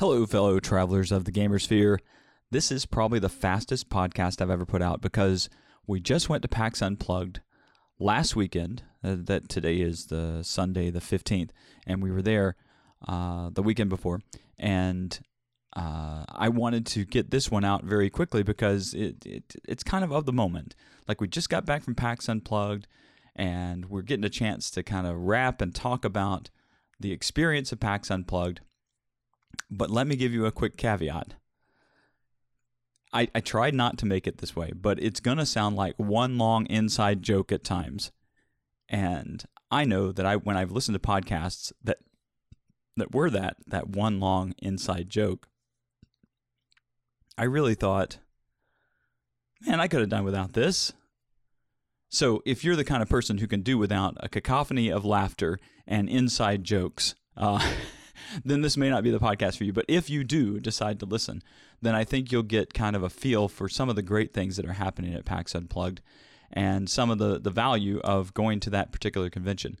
Hello, fellow travelers of the Gamersphere. This is probably the fastest podcast I've ever put out because we just went to PAX Unplugged last weekend. Uh, that today is the Sunday, the 15th, and we were there uh, the weekend before. And uh, I wanted to get this one out very quickly because it, it it's kind of of the moment. Like we just got back from PAX Unplugged, and we're getting a chance to kind of wrap and talk about the experience of PAX Unplugged. But let me give you a quick caveat. I, I tried not to make it this way, but it's going to sound like one long inside joke at times. And I know that I when I've listened to podcasts that that were that that one long inside joke, I really thought, man, I could have done without this. So if you're the kind of person who can do without a cacophony of laughter and inside jokes, uh, then this may not be the podcast for you. But if you do decide to listen, then I think you'll get kind of a feel for some of the great things that are happening at PAX Unplugged and some of the, the value of going to that particular convention.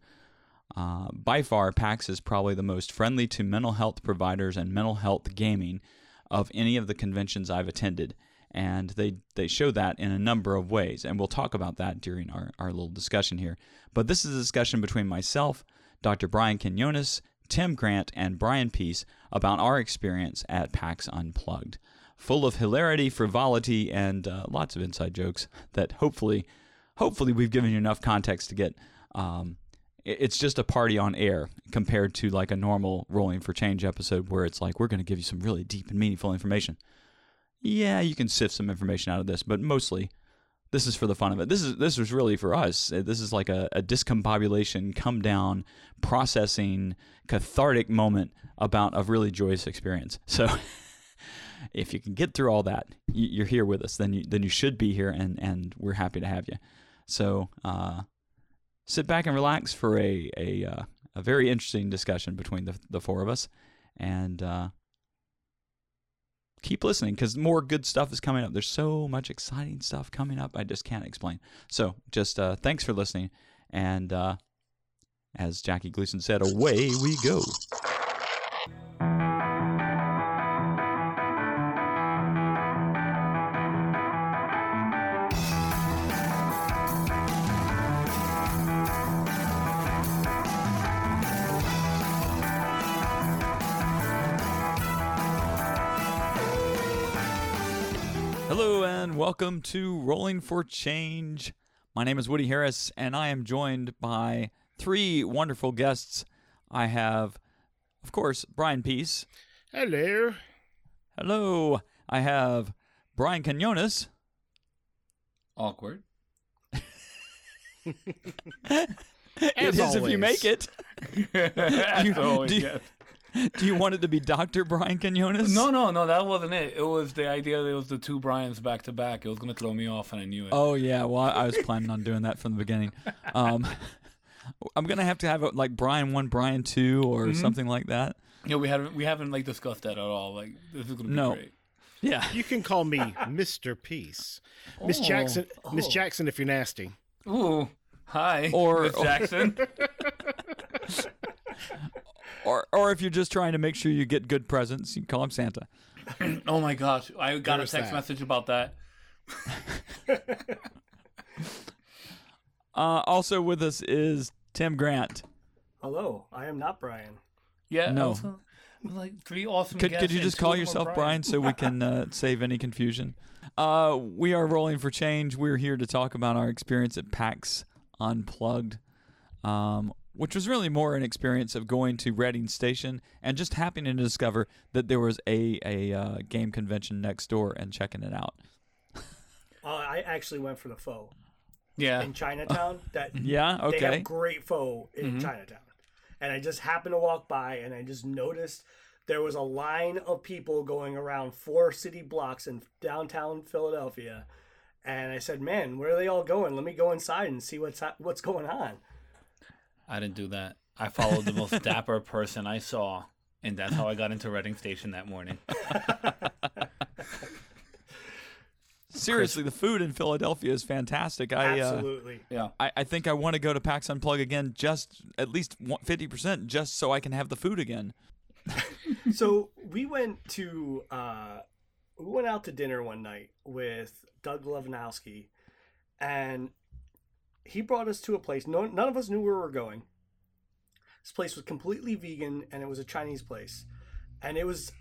Uh, by far, PAX is probably the most friendly to mental health providers and mental health gaming of any of the conventions I've attended. And they, they show that in a number of ways. And we'll talk about that during our, our little discussion here. But this is a discussion between myself, Dr. Brian Quinones, Tim Grant, and Brian Peace about our experience at PAX Unplugged. Full of hilarity, frivolity, and uh, lots of inside jokes that hopefully, hopefully we've given you enough context to get. Um, it's just a party on air compared to like a normal rolling for change episode where it's like we're going to give you some really deep and meaningful information. Yeah, you can sift some information out of this, but mostly this is for the fun of it. This is this was really for us. This is like a, a discombobulation, come down, processing, cathartic moment about a really joyous experience. So, if you can get through all that, you're here with us. Then you then you should be here, and and we're happy to have you. So, uh, sit back and relax for a a uh, a very interesting discussion between the the four of us, and. Uh, keep listening because more good stuff is coming up. There's so much exciting stuff coming up. I just can't explain. So just uh, thanks for listening. And uh, as Jackie Gleason said, away we go. Welcome to Rolling for Change. My name is Woody Harris, and I am joined by three wonderful guests. I have, of course, Brian Peace. Hello. Hello. I have Brian Quinones. Awkward. it is if you make it. As always, do yes. Do you want it to be Dr. Brian Quinones? No, no, no, that wasn't it. It was the idea that it was the two Bryans back to back. It was going to throw me off, and I knew it. Oh yeah, well I was planning on doing that from the beginning. Um, I'm gonna have to have it like Brian one, Brian two, or Mm-hmm. something like that. Yeah, we haven't we haven't like discussed that at all. Like this is going to be No. great. Yeah, You can call me Mr. Peace. Miss Oh. Jackson Miss Oh. Jackson if you're nasty. Ooh, hi, Or- Miss Jackson. or or if you're just trying to make sure you get good presents, you can call him Santa. oh my gosh, I got There's a text that. message about that. Uh, also with us is Tim Grant. Hello, I am not Brian. Yeah, No. also, like three awesome. Could, guests could you just call of them are yourself Brian so we can uh, save any confusion? Uh, we are rolling for change. We're here to talk about our experience at PAX Unplugged, um, which was really more an experience of going to Reading Station and just happening to discover that there was a a uh, game convention next door and checking it out. Uh, I actually went for the pho Yeah, in Chinatown. That Yeah, they okay. have great pho in Chinatown, and I just happened to walk by and I just noticed there was a line of people going around four city blocks in downtown Philadelphia, and I said, "Man, where are they all going? Let me go inside and see what's hap what's going on." I didn't do that. I followed the most dapper person I saw, and that's how I got into Reading Station that morning. Seriously, the food in Philadelphia is fantastic. I uh, Absolutely. Yeah. I, I think I want to go to PAX Unplug again, just at least fifty percent, just so I can have the food again. so we went to uh, we went out to dinner one night with Doug Levandowski, and he brought us to a place. No, none of us knew where we were going. This place was completely vegan, and it was a Chinese place, and it was,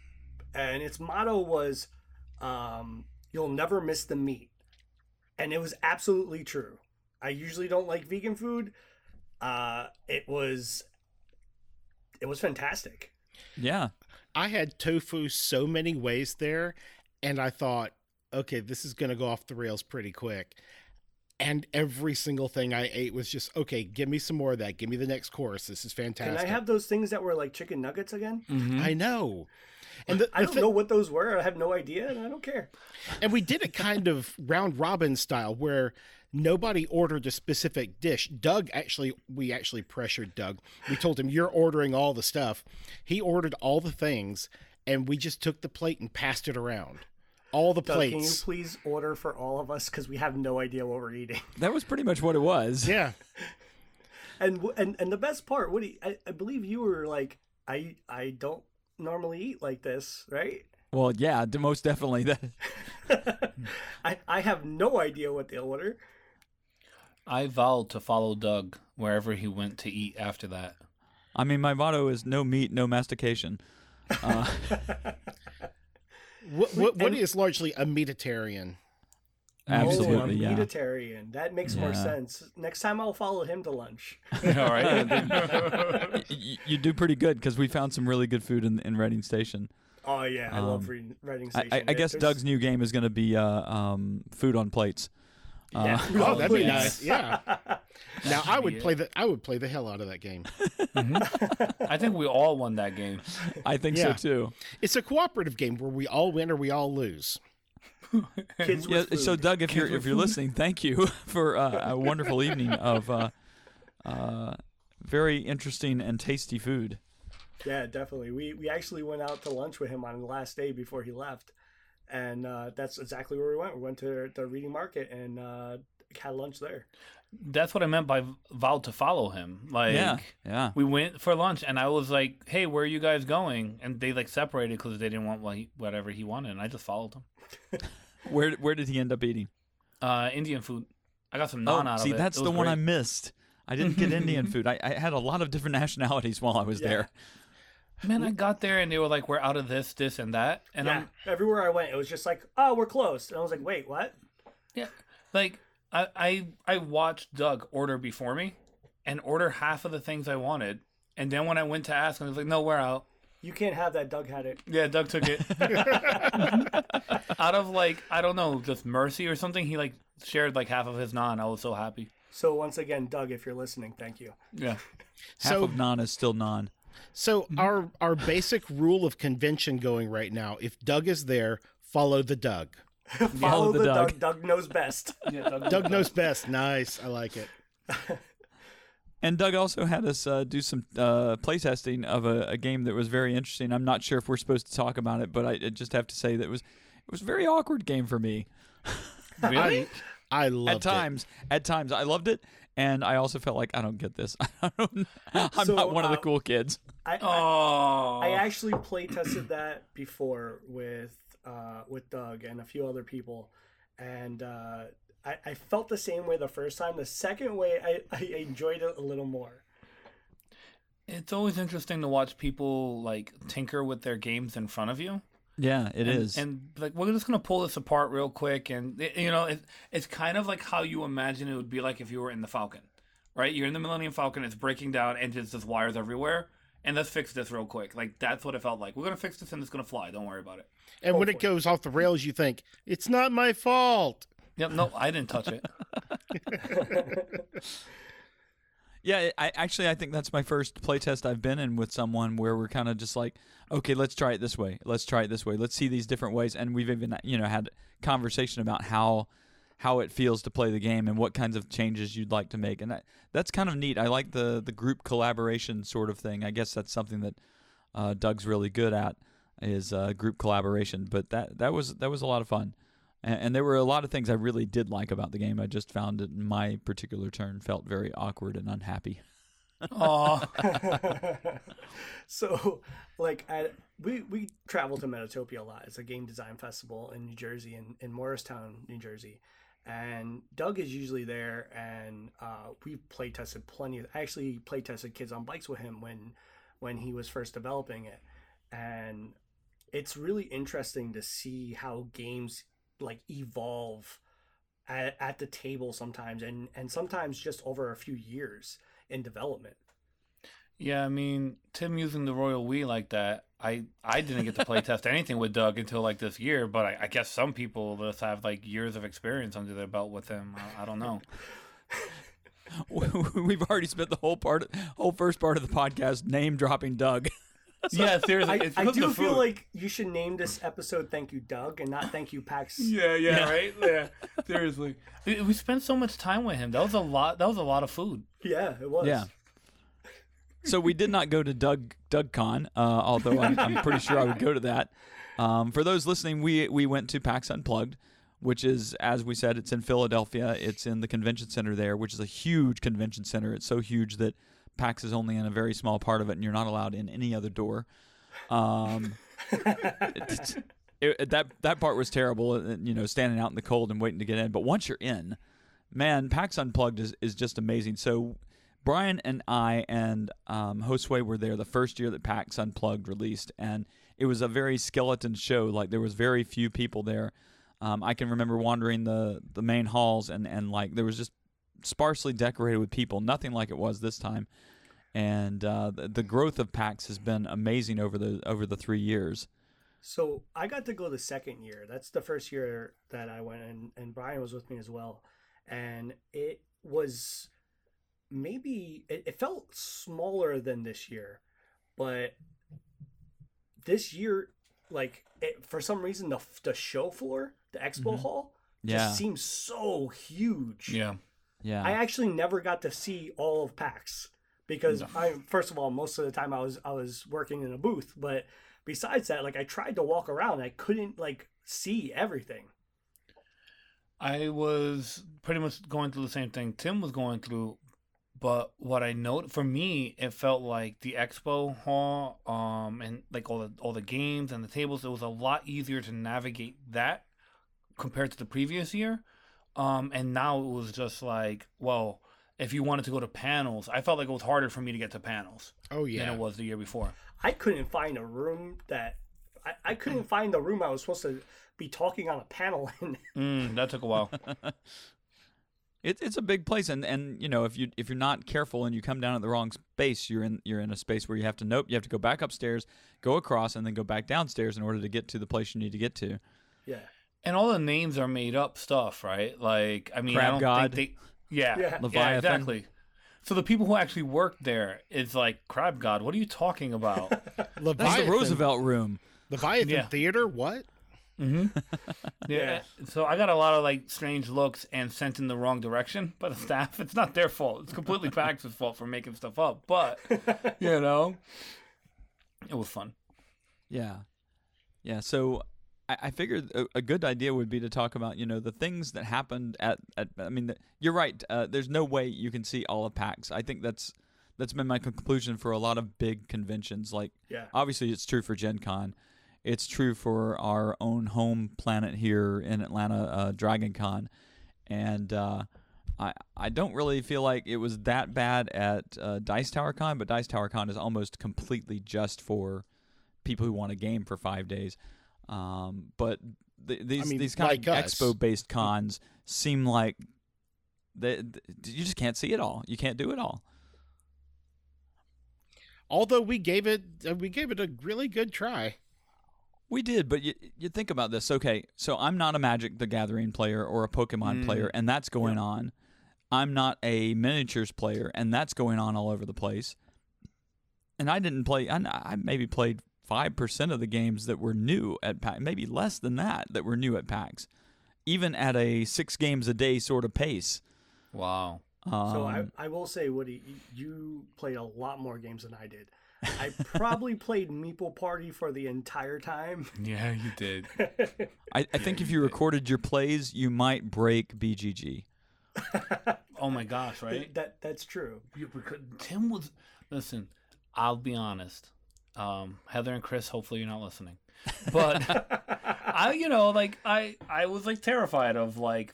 and its motto was, um, "You'll never miss the meat," and it was absolutely true. I usually don't like vegan food. Uh, it was, it was fantastic. Yeah. I had tofu so many ways there, and I thought, okay, this is going to go off the rails pretty quick. And every single thing I ate was just, okay, give me some more of that. Give me the next course. This is Can fantastic. I have those things that were like chicken nuggets again? Mhm. I know. And the, I the don't thi- know what those were. I have no idea, and I don't care. and we did a kind of round robin style where nobody ordered a specific dish. Doug actually, we actually pressured Doug. We told him, You're ordering all the stuff. He ordered all the things, and we just took the plate and passed it around. All the Doug, can you plates. please order for all of us because we have no idea what we're eating? That was pretty much what it was. Yeah. And and and the best part, Woody, I, I believe you were like, I I don't normally eat like this, right? Well, yeah, most definitely. That I I have no idea what they'll order. I vowed to follow Doug wherever he went to eat after that. I mean, my motto is no meat, no mastication. Uh, What, what, what is largely a meatitarian? absolutely, oh, yeah. a Vegetarian. That makes more sense. Next time I'll follow him to lunch. All right. Y- you do pretty good because we found some really good food in, in Reading Station. Oh yeah, I love Um, reading, writing I, station. I, I guess There's- Doug's new game is going to be uh, um, food on plates. Uh, Yeah. Oh, that'd be nice. Yeah. Now I would be play the I would play the hell out of that game. I think we all won that game. I think Yeah. so too. It's a cooperative game where we all win or we all lose. Kids Yeah. with food. So, Doug, if you're if you're listening, thank you for uh, a wonderful evening of uh, uh, very interesting and tasty food. Yeah, definitely. We we actually went out to lunch with him on the last day before he left, and uh, that's exactly where we went. We went to the reading market and uh, had lunch there. That's what I meant by vowed to follow him. Like, yeah. Yeah. we went for lunch, and I was like, "Hey, where are you guys going?" And they like separated because they didn't want what he, whatever he wanted, and I just followed him. Where where did he end up eating? Uh, Indian food. I got some naan oh, out see, of it. that's It the was one I missed. I didn't get Indian food. I, I had a lot of different nationalities while I was Yeah. there. Man, I got there and they were like, "We're out of this, this, and that," and yeah, I'm everywhere I went, it was just like, oh, we're close, and I was like, wait, what? Yeah, like I I I watched Doug order before me, and order half of the things I wanted, and then when I went to ask him, he was like, "No, we're out." You can't have that. Doug had it. Yeah, Doug took it. Out of like I don't know, just mercy or something, he like shared like half of his naan. I was so happy. So once again, Doug, if you're listening, thank you. Yeah, Half So- of non is still non. So mm-hmm. our our basic rule of convention going right now: if Doug is there, follow the Doug. Follow the the, Doug. Doug. Doug knows best. yeah. Doug, Doug knows best. Nice, I like it. And Doug also had us uh, do some uh, playtesting of a, a game that was very interesting. I'm not sure if we're supposed to talk about it, but I, I just have to say that it was it was a very awkward game for me. Really? I loved it. at times, at times, I loved it, and I also felt like I don't get this. I don't, I'm So, not one of the uh, cool kids. I, I, Oh, I actually play tested that before with uh, with Doug and a few other people, and uh, I, I felt the same way the first time. The second way, I, I enjoyed it a little more. it's always interesting to watch people like tinker with their games in front of you. Yeah, it and, is. and like we're just gonna pull this apart real quick, and you know, it, it's kind of like how you imagine it would be like if you were in the Falcon, right? You're in the Millennium Falcon, it's breaking down, and just there's wires everywhere, and let's fix this real quick. Like that's what it felt like. We're gonna fix this, and it's gonna fly. Don't worry about it. And Go when for it goes off the rails, you think it's not my fault. Yep. No, I didn't touch it. Yeah, I actually I think that's my first playtest I've been in with someone where we're kind of just like, okay, let's try it this way. Let's try it this way. Let's see these different ways, and we've even you know had conversation about how how it feels to play the game and what kinds of changes you'd like to make, and that, that's kind of neat. I like the the group collaboration sort of thing. I guess that's something that uh, Doug's really good at is uh, group collaboration. But that that was that was a lot of fun. And, and there were a lot of things I really did like about the game. I just found it in my particular turn felt very awkward and unhappy. Oh, so like at, we we travel to Metatopia a lot. It's a game design festival in New Jersey in, in Morristown, New Jersey. And Doug is usually there and uh, we've play tested plenty of actually play tested kids on bikes with him when when he was first developing it. And it's really interesting to see how games like evolve at, at the table sometimes and and sometimes just over a few years in development. yeah. I mean, Tim using the Royal We like that. I I didn't get to play test anything with Doug until like this year, but I, I guess some people just have like years of experience under their belt with him. I, I don't know. We've already spent the whole part, whole first part of the podcast name dropping Doug. yeah, seriously. I, I do feel like you should name this episode "Thank You, Doug" and not "Thank You, Pax." Yeah, yeah, right. Yeah, seriously. We we spent so much time with him. That was a lot. That was a lot of food. Yeah, it was. Yeah. So we did not go to Doug DougCon, uh, although I'm, I'm pretty sure I would go to that. Um, for those listening, we we went to PAX Unplugged, which is, as we said, it's in Philadelphia. It's in the convention center there, which is a huge convention center. It's so huge that PAX is only in a very small part of it, and you're not allowed in any other door. Um, it's- it- that that part was terrible. uh, You know, standing out in the cold and waiting to get in. But once you're in, man, PAX Unplugged is, is just amazing. So Brian and I and um, Josue were there the first year that PAX Unplugged released, and it was a very skeleton show. Like there was very few people there. Um, I can remember wandering the the main halls, and and like there was just sparsely decorated with people, nothing like it was this time. And uh, the, the growth of PAX has been amazing over the over the three years. So I got to go the second year. That's the first year that I went, and and Brian was with me as well. And it was maybe it, it felt smaller than this year, but this year, like it, for some reason, the the show floor, the expo Mhm. hall, Yeah, just seems so huge. Yeah. yeah. I actually never got to see all of PAX because No. I first of all most of the time I was I was working in a booth, but besides that, like I tried to walk around, I couldn't like see everything. I was pretty much going through the same thing Tim was going through, but what I note for me, it felt like the expo hall, um, and like all the all the games and the tables. It was a lot easier to navigate that compared to the previous year, um, and now it was just like, well, if you wanted to go to panels, I felt like it was harder for me to get to panels Oh yeah, than it was the year before. I couldn't find a room that I, I couldn't find the room I was supposed to be talking on a panel in. Mm, that took a while. It, it's a big place, and, and you know if you if you're not careful and you come down at the wrong space, you're in you're in a space where you have to nope, you have to go back upstairs, go across, and then go back downstairs in order to get to the place you need to get to. yeah. And all the names are made up stuff, right? Like, I mean, I Crab don't God. think they. Yeah, Yeah. yeah, exactly. So the people who actually work there is like crab god. What are you talking about? That's the Roosevelt Room. Leviathan Yeah. Theater. What? Mm-hmm. Yeah. yeah. So I got a lot of like strange looks and sent in the wrong direction by the staff. It's not their fault. It's completely Pax's fault for making stuff up. But you know, it was fun. Yeah, yeah. So I, I figured a, a good idea would be to talk about you know the things that happened at. at I mean, the, you're right. Uh, there's no way you can see all of PAX. I think that's that's been my conclusion for a lot of big conventions. Like Yeah. obviously it's true for Gen Con. It's true for our own home planet here in Atlanta, uh, Dragon Con. And uh, I, I don't really feel like it was that bad at uh, Dice Tower Con, but Dice Tower Con is almost completely just for people who want a game for five days. Um, but th- these mean, these kind like of expo based cons seem like they, th- you just can't see it all. You can't do it all. Although we gave it, uh, we gave it a really good try. We did, but you, you think about this. Okay, so I'm not a Magic the Gathering player or a Pokemon Mm. player, and that's going on. I'm not a miniatures player, and that's going on all over the place. And I didn't play. I, I maybe played five percent of the games that were new at PAX, maybe less than that that were new at PAX, even at a six games a day sort of pace. Wow. Um, So I, I will say, Woody, you played a lot more games than I did. I probably played Meeple Party for the entire time. Yeah, you did. I, I think if you recorded your plays, you might break BGG. oh my gosh, right? That that's true. You- because Tim was listen. I'll be honest. Um, Heather and Chris, hopefully you're not listening, but I, you know, like I, I was like terrified of like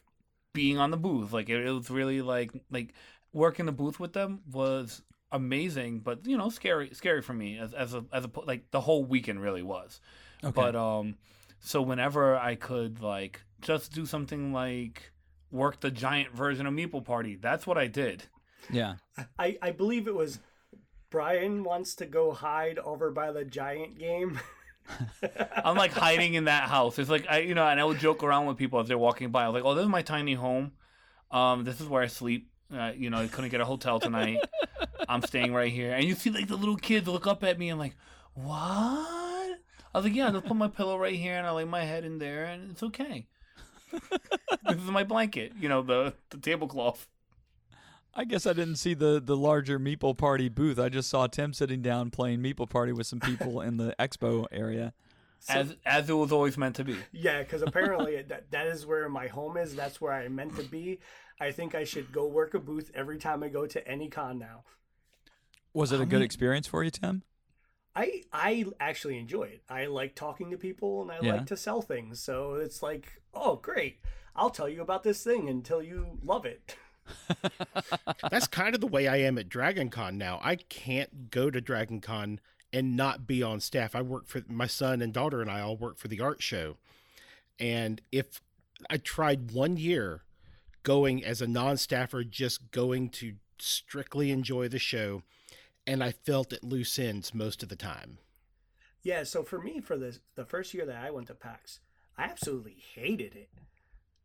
being on the booth. Like it, it was really like like working the booth with them was amazing, but you know, scary, scary for me as as a as a like the whole weekend really was. Okay. But um, so whenever I could like just do something like work the giant version of Meeple Party, that's what I did. yeah. I, I believe it was Brian wants to go hide over by the giant game. I'm like hiding in that house. It's like I, you know, and I would joke around with people as they're walking by. I was like, "Oh, this is my tiny home. Um, this is where I sleep. Uh, you know, I couldn't get a hotel tonight. I'm staying right here." And you see like the little kids look up at me and like, "What?" I was like, "Yeah, just put my pillow right here and I lay my head in there and it's okay." this is my blanket. You know, the the tablecloth. I guess I didn't see the the larger Meeple Party booth. I just saw Tim sitting down playing Meeple Party with some people in the expo area. As as it was always meant to be. Yeah, because apparently that, that is where my home is. That's where I'm meant to be. I think I should go work a booth every time I go to any con now. Was it a good experience for you, Tim? I I actually enjoy it. I like talking to people and I Yeah. like to sell things. So it's like, oh great, I'll tell you about this thing until you love it. That's kind of the way I am at Dragon Con now. I can't go to Dragon Con and not be on staff. I work for my son and daughter and I all work for the art show. And if I tried one year going as a non-staffer just going to strictly enjoy the show and I felt at loose ends most of the time. Yeah, so for me, for the the first year that I went to PAX, I absolutely hated it.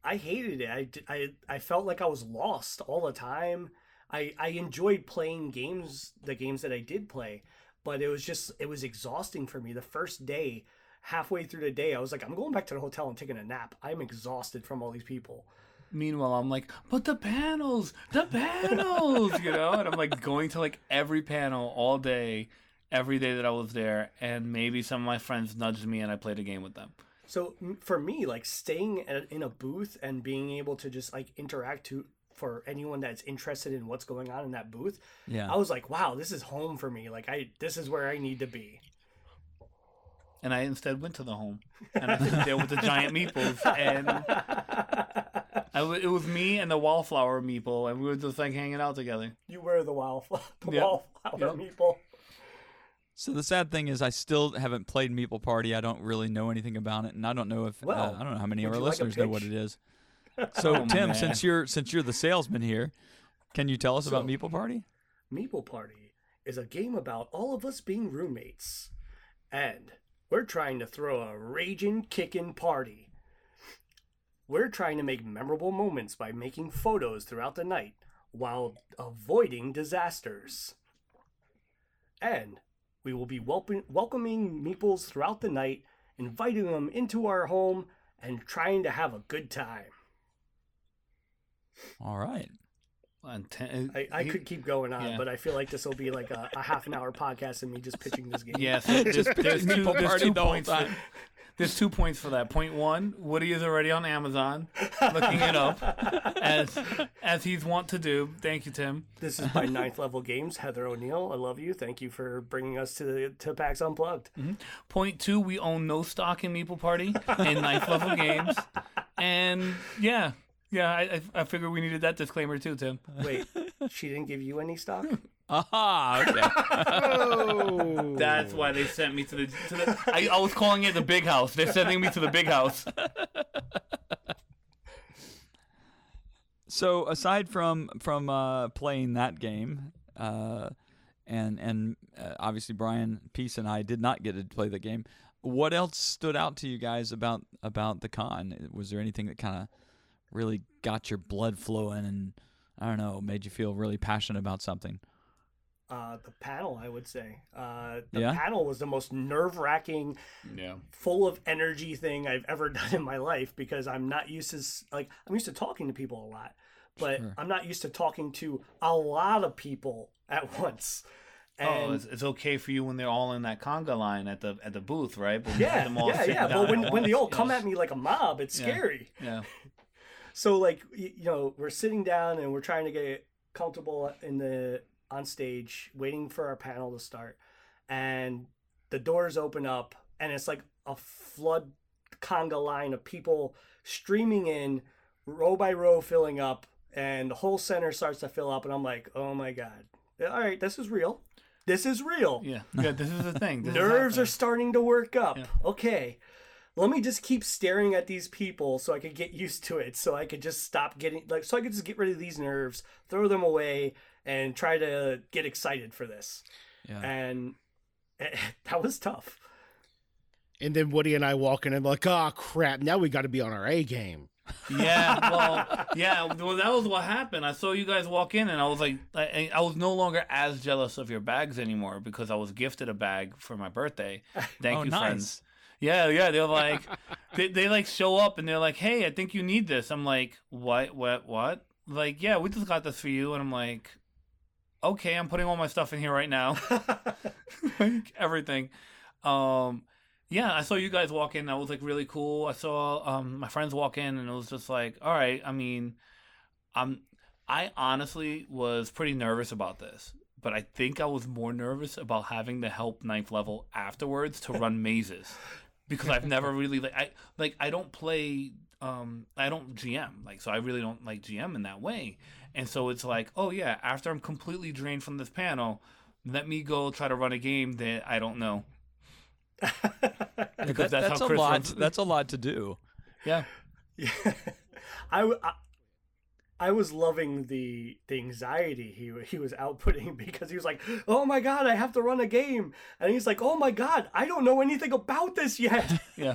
I hated it. I, I, I felt like I was lost all the time. I, I enjoyed playing games, the games that I did play, but it was just, it was exhausting for me. The first day, halfway through the day, I was like, I'm going back to the hotel and taking a nap. I'm exhausted from all these people. Meanwhile, I'm like, but the panels, the panels, you know, and I'm like going to like every panel all day, every day that I was there, and maybe some of my friends nudged me and I played a game with them. So for me, like staying in a booth and being able to just like interact to for anyone that's interested in what's going on in that booth, Yeah. I was like, wow, this is home for me. Like I, this is where I need to be. And I instead went to the home, and I sit there with the giant meeples, and I w- it was me and the wallflower meeple, and we were just like hanging out together. You were the wildflower, the Yep. wallflower Yep. meeple. So the sad thing is, I still haven't played Meeple Party. I don't really know anything about it, and I don't know if Well, uh, I don't know how many of our you like listeners know what it is. So Oh, Tim, man. since you're since you're the salesman here, can you tell us about So- Meeple Party? Meeple Party is a game about all of us being roommates, and we're trying to throw a raging, kicking party. We're trying to make memorable moments by making photos throughout the night while avoiding disasters. And we will be welcoming, welcoming meeples throughout the night, inviting them into our home, and trying to have a good time. All right. And ten, I, I he- could keep going on, yeah. but I feel like this will be like a, a half an hour podcast and me just pitching this game. Yes, there's, there's, there's two, there's two the points. For, there's two points for that. Point one, Woody is already on Amazon, looking it up as as he's wont to do. Thank you, Tim. This is by Ninth Level Games. Heather O'Neill, I love you. Thank you for bringing us to the to PAX Unplugged. Mm-hmm. Point two, we own no stock in Meeple Party and ninth level games, and yeah, yeah, I, I I figured we needed that disclaimer too, Tim. Wait, she didn't give you any stock? Aha. Okay. Oh, That's why they sent me to the to the. I, I was calling it the big house. They're sending me to the big house. so aside from from uh, playing that game, uh, and and uh, obviously Brian Peace and I did not get to play the game. What else stood out to you guys about about the con? Was there anything that kind of really got your blood flowing and I don't know, made you feel really passionate about something? Uh, the panel, I would say. Uh, the Yeah? panel was the most nerve wracking, Yeah. full of energy thing I've ever done in my life because I'm not used to like I'm used to talking to people a lot, but Sure. I'm not used to talking to a lot of people at once. Oh, it's, it's okay for you when they're all in that conga line at the at the booth, right? But when you have yeah, yeah, yeah. But when, when they all come at me like a mob, it's Yeah. scary. yeah, so like you know we're sitting down and we're trying to get comfortable in the on stage waiting for our panel to start and the doors open up and it's like a flood conga line of people streaming in row by row filling up and the whole center starts to fill up and i'm like oh my god all right this is real this is real Yeah, yeah. This is the thing. This is nerves are starting to work up. Yeah. Okay. Let me just keep staring at these people so I could get used to it. So I could just stop getting like so I could just get rid of these nerves, throw them away, and try to get excited for this. Yeah. And that was tough. And then Woody and I walk in and like, oh crap, now we got to be on our A game. Yeah, well, yeah, well, that was what happened. I saw you guys walk in, and I was like, I, I was no longer as jealous of your bags anymore because I was gifted a bag for my birthday. Thank Oh, you, nice. friends. Yeah, yeah, they're like, they, they like show up and they're like, hey, I think you need this. I'm like, what, what, what? Like, yeah, we just got this for you, and I'm like, okay, I'm putting all my stuff in here right now, like everything. Um, yeah, I saw you guys walk in. That was like really cool. I saw um my friends walk in, and it was just like, all right. I mean, I'm I honestly was pretty nervous about this, but I think I was more nervous about having to help ninth level afterwards to run mazes because I've never really like I like I don't play um I don't GM like so I really don't like GM in that way, and so it's like oh yeah after I'm completely drained from this panel, let me go try to run a game that I don't know. Because That- that's, that's how a Chris lot. runs- That's a lot to do. yeah. Yeah. I, w- I- I was loving the the anxiety he he was outputting because he was like, "Oh my god, I have to run a game," and he's like, "Oh my god, I don't know anything about this yet." Yeah.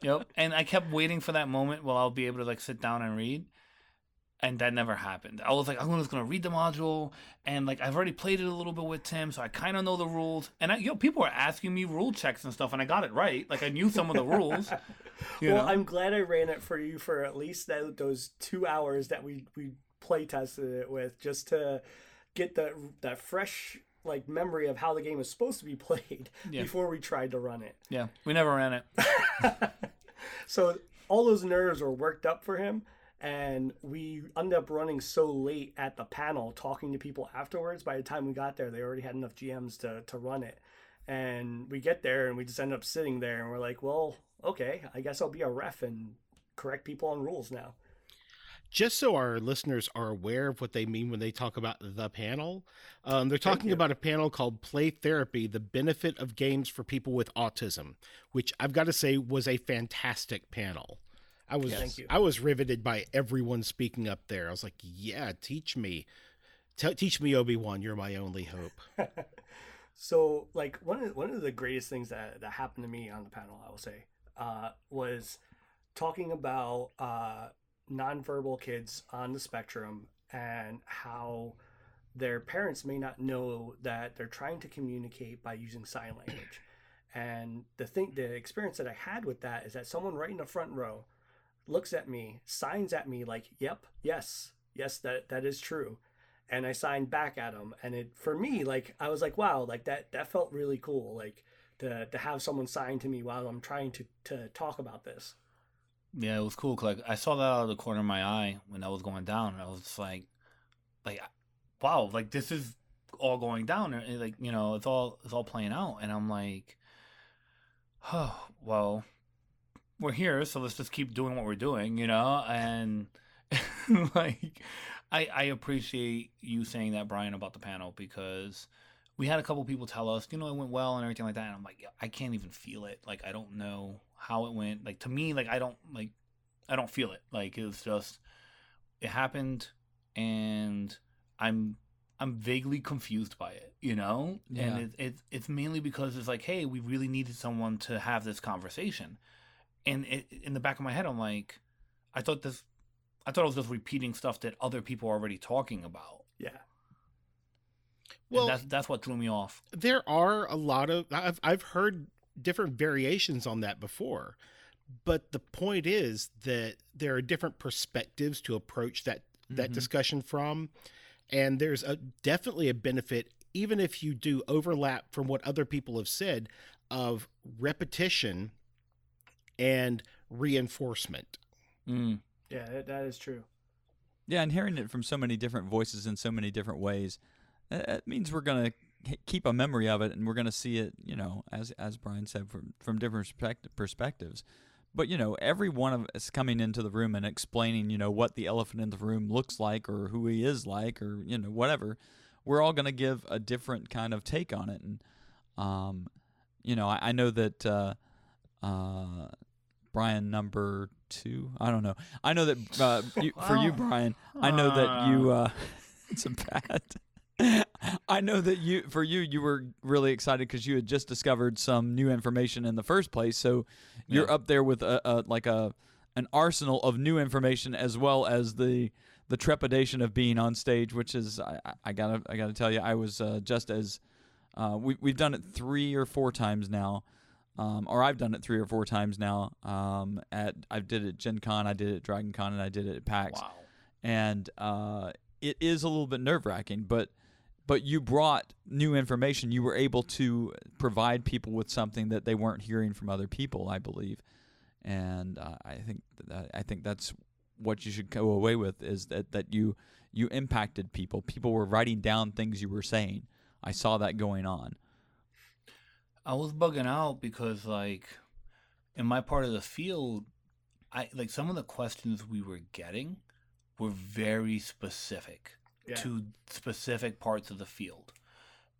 yep. And I kept waiting for that moment where I'll be able to like sit down and read. And that never happened. I was like, I'm just gonna read the module, and like I've already played it a little bit with Tim, so I kind of know the rules. And I, you know, people were asking me rule checks and stuff, and I got it right. Like I knew some of the rules. Well, know? I'm glad I ran it for you for at least that, those two hours that we we play tested it with, just to get that that fresh like memory of how the game is supposed to be played Yeah. before we tried to run it. yeah, we never ran it. So all those nerves were worked up for him, and we ended up running so late at the panel, talking to people afterwards. By the time we got there, they already had enough GMs to to run it, and we get there and we just end up sitting there, and we're like, well, okay, I guess I'll be a ref and correct people on rules now. Just so our listeners are aware of what they mean when they talk about the panel, um, they're talking about a panel called Play Therapy The Benefit of Games for People with Autism, which I've got to say was a fantastic panel. I was you. I was riveted by everyone speaking up there. I was like, "Yeah, teach me, T- teach me Obi Wan. You're my only hope." So, like one of one of the greatest things that that happened to me on the panel, I will say, uh, was talking about uh, nonverbal kids on the spectrum and how their parents may not know that they're trying to communicate by using sign language. And the thing, the experience that I had with that is that someone right in the front row looks at me, signs at me like, "Yep, yes, yes, that that is true." and I signed back at him. And it for me, like I was like, wow, like that that felt really cool. Like to to have someone sign to me while I'm trying to to talk about this. Yeah, it was cool. 'cause, like I saw that out of the corner of my eye when that was going down. I was like, like, wow, like this is all going down. and, Like you know, it's all it's all playing out, and I'm like, oh well, we're here, so let's just keep doing what we're doing, you know. And like, I I appreciate you saying that, Brian, about the panel because we had a couple people tell us, you know, it went well and everything like that. And I'm like, I can't even feel it. Like, I don't know how it went. Like to me, like I don't like, I don't feel it. Like it was just, it happened, and I'm I'm vaguely confused by it, you know. Yeah. And it, it it's mainly because it's like, hey, we really needed someone to have this conversation, and it, in the back of my head, I'm like, I thought this, I thought I was just repeating stuff that other people are already talking about. Yeah. Well, Well, that's that's what threw me off. there are a lot of I've I've heard different variations on that before. But the point is that there are different perspectives to approach that that Mhm. discussion from and there's a definitely a benefit even if you do overlap from what other people have said of repetition and reinforcement. Mm. Yeah, that, that is true. Yeah, and hearing it from so many different voices in so many different ways, it, it means we're gonna keep a memory of it, and we're gonna see it, you know, as as Brian said, from from different perspectives. But you know, every one of us coming into the room and explaining, you know, what the elephant in the room looks like, or who he is like, or you know, whatever, we're all gonna give a different kind of take on it, and um, you know, I, I know that uh, uh, Brian number two. I don't know. I know that uh, you, for you, Brian, I know that you. Uh, it's a bad. I know that you, for you, you were really excited because you had just discovered some new information in the first place. So you're Yeah. up there with a, a like a an arsenal of new information as well as the the trepidation of being on stage, which is I, I- gotta I gotta tell you, I was uh, just as uh, we we've done it three or four times now, um, or I've done it three or four times now. Um, at I did it at Gen Con, I did it at Dragon Con, and I did it at PAX Wow. and uh, it is a little bit nerve wracking, but but you brought new information. You were able to provide people with something that they weren't hearing from other people, I believe, and uh, I think that, I think that's what you should go away with is that that you you impacted people. People were writing down things you were saying. I saw that going on. I was bugging out because like in my part of the field, I like some of the questions we were getting were very specific Yeah. to specific parts of the field.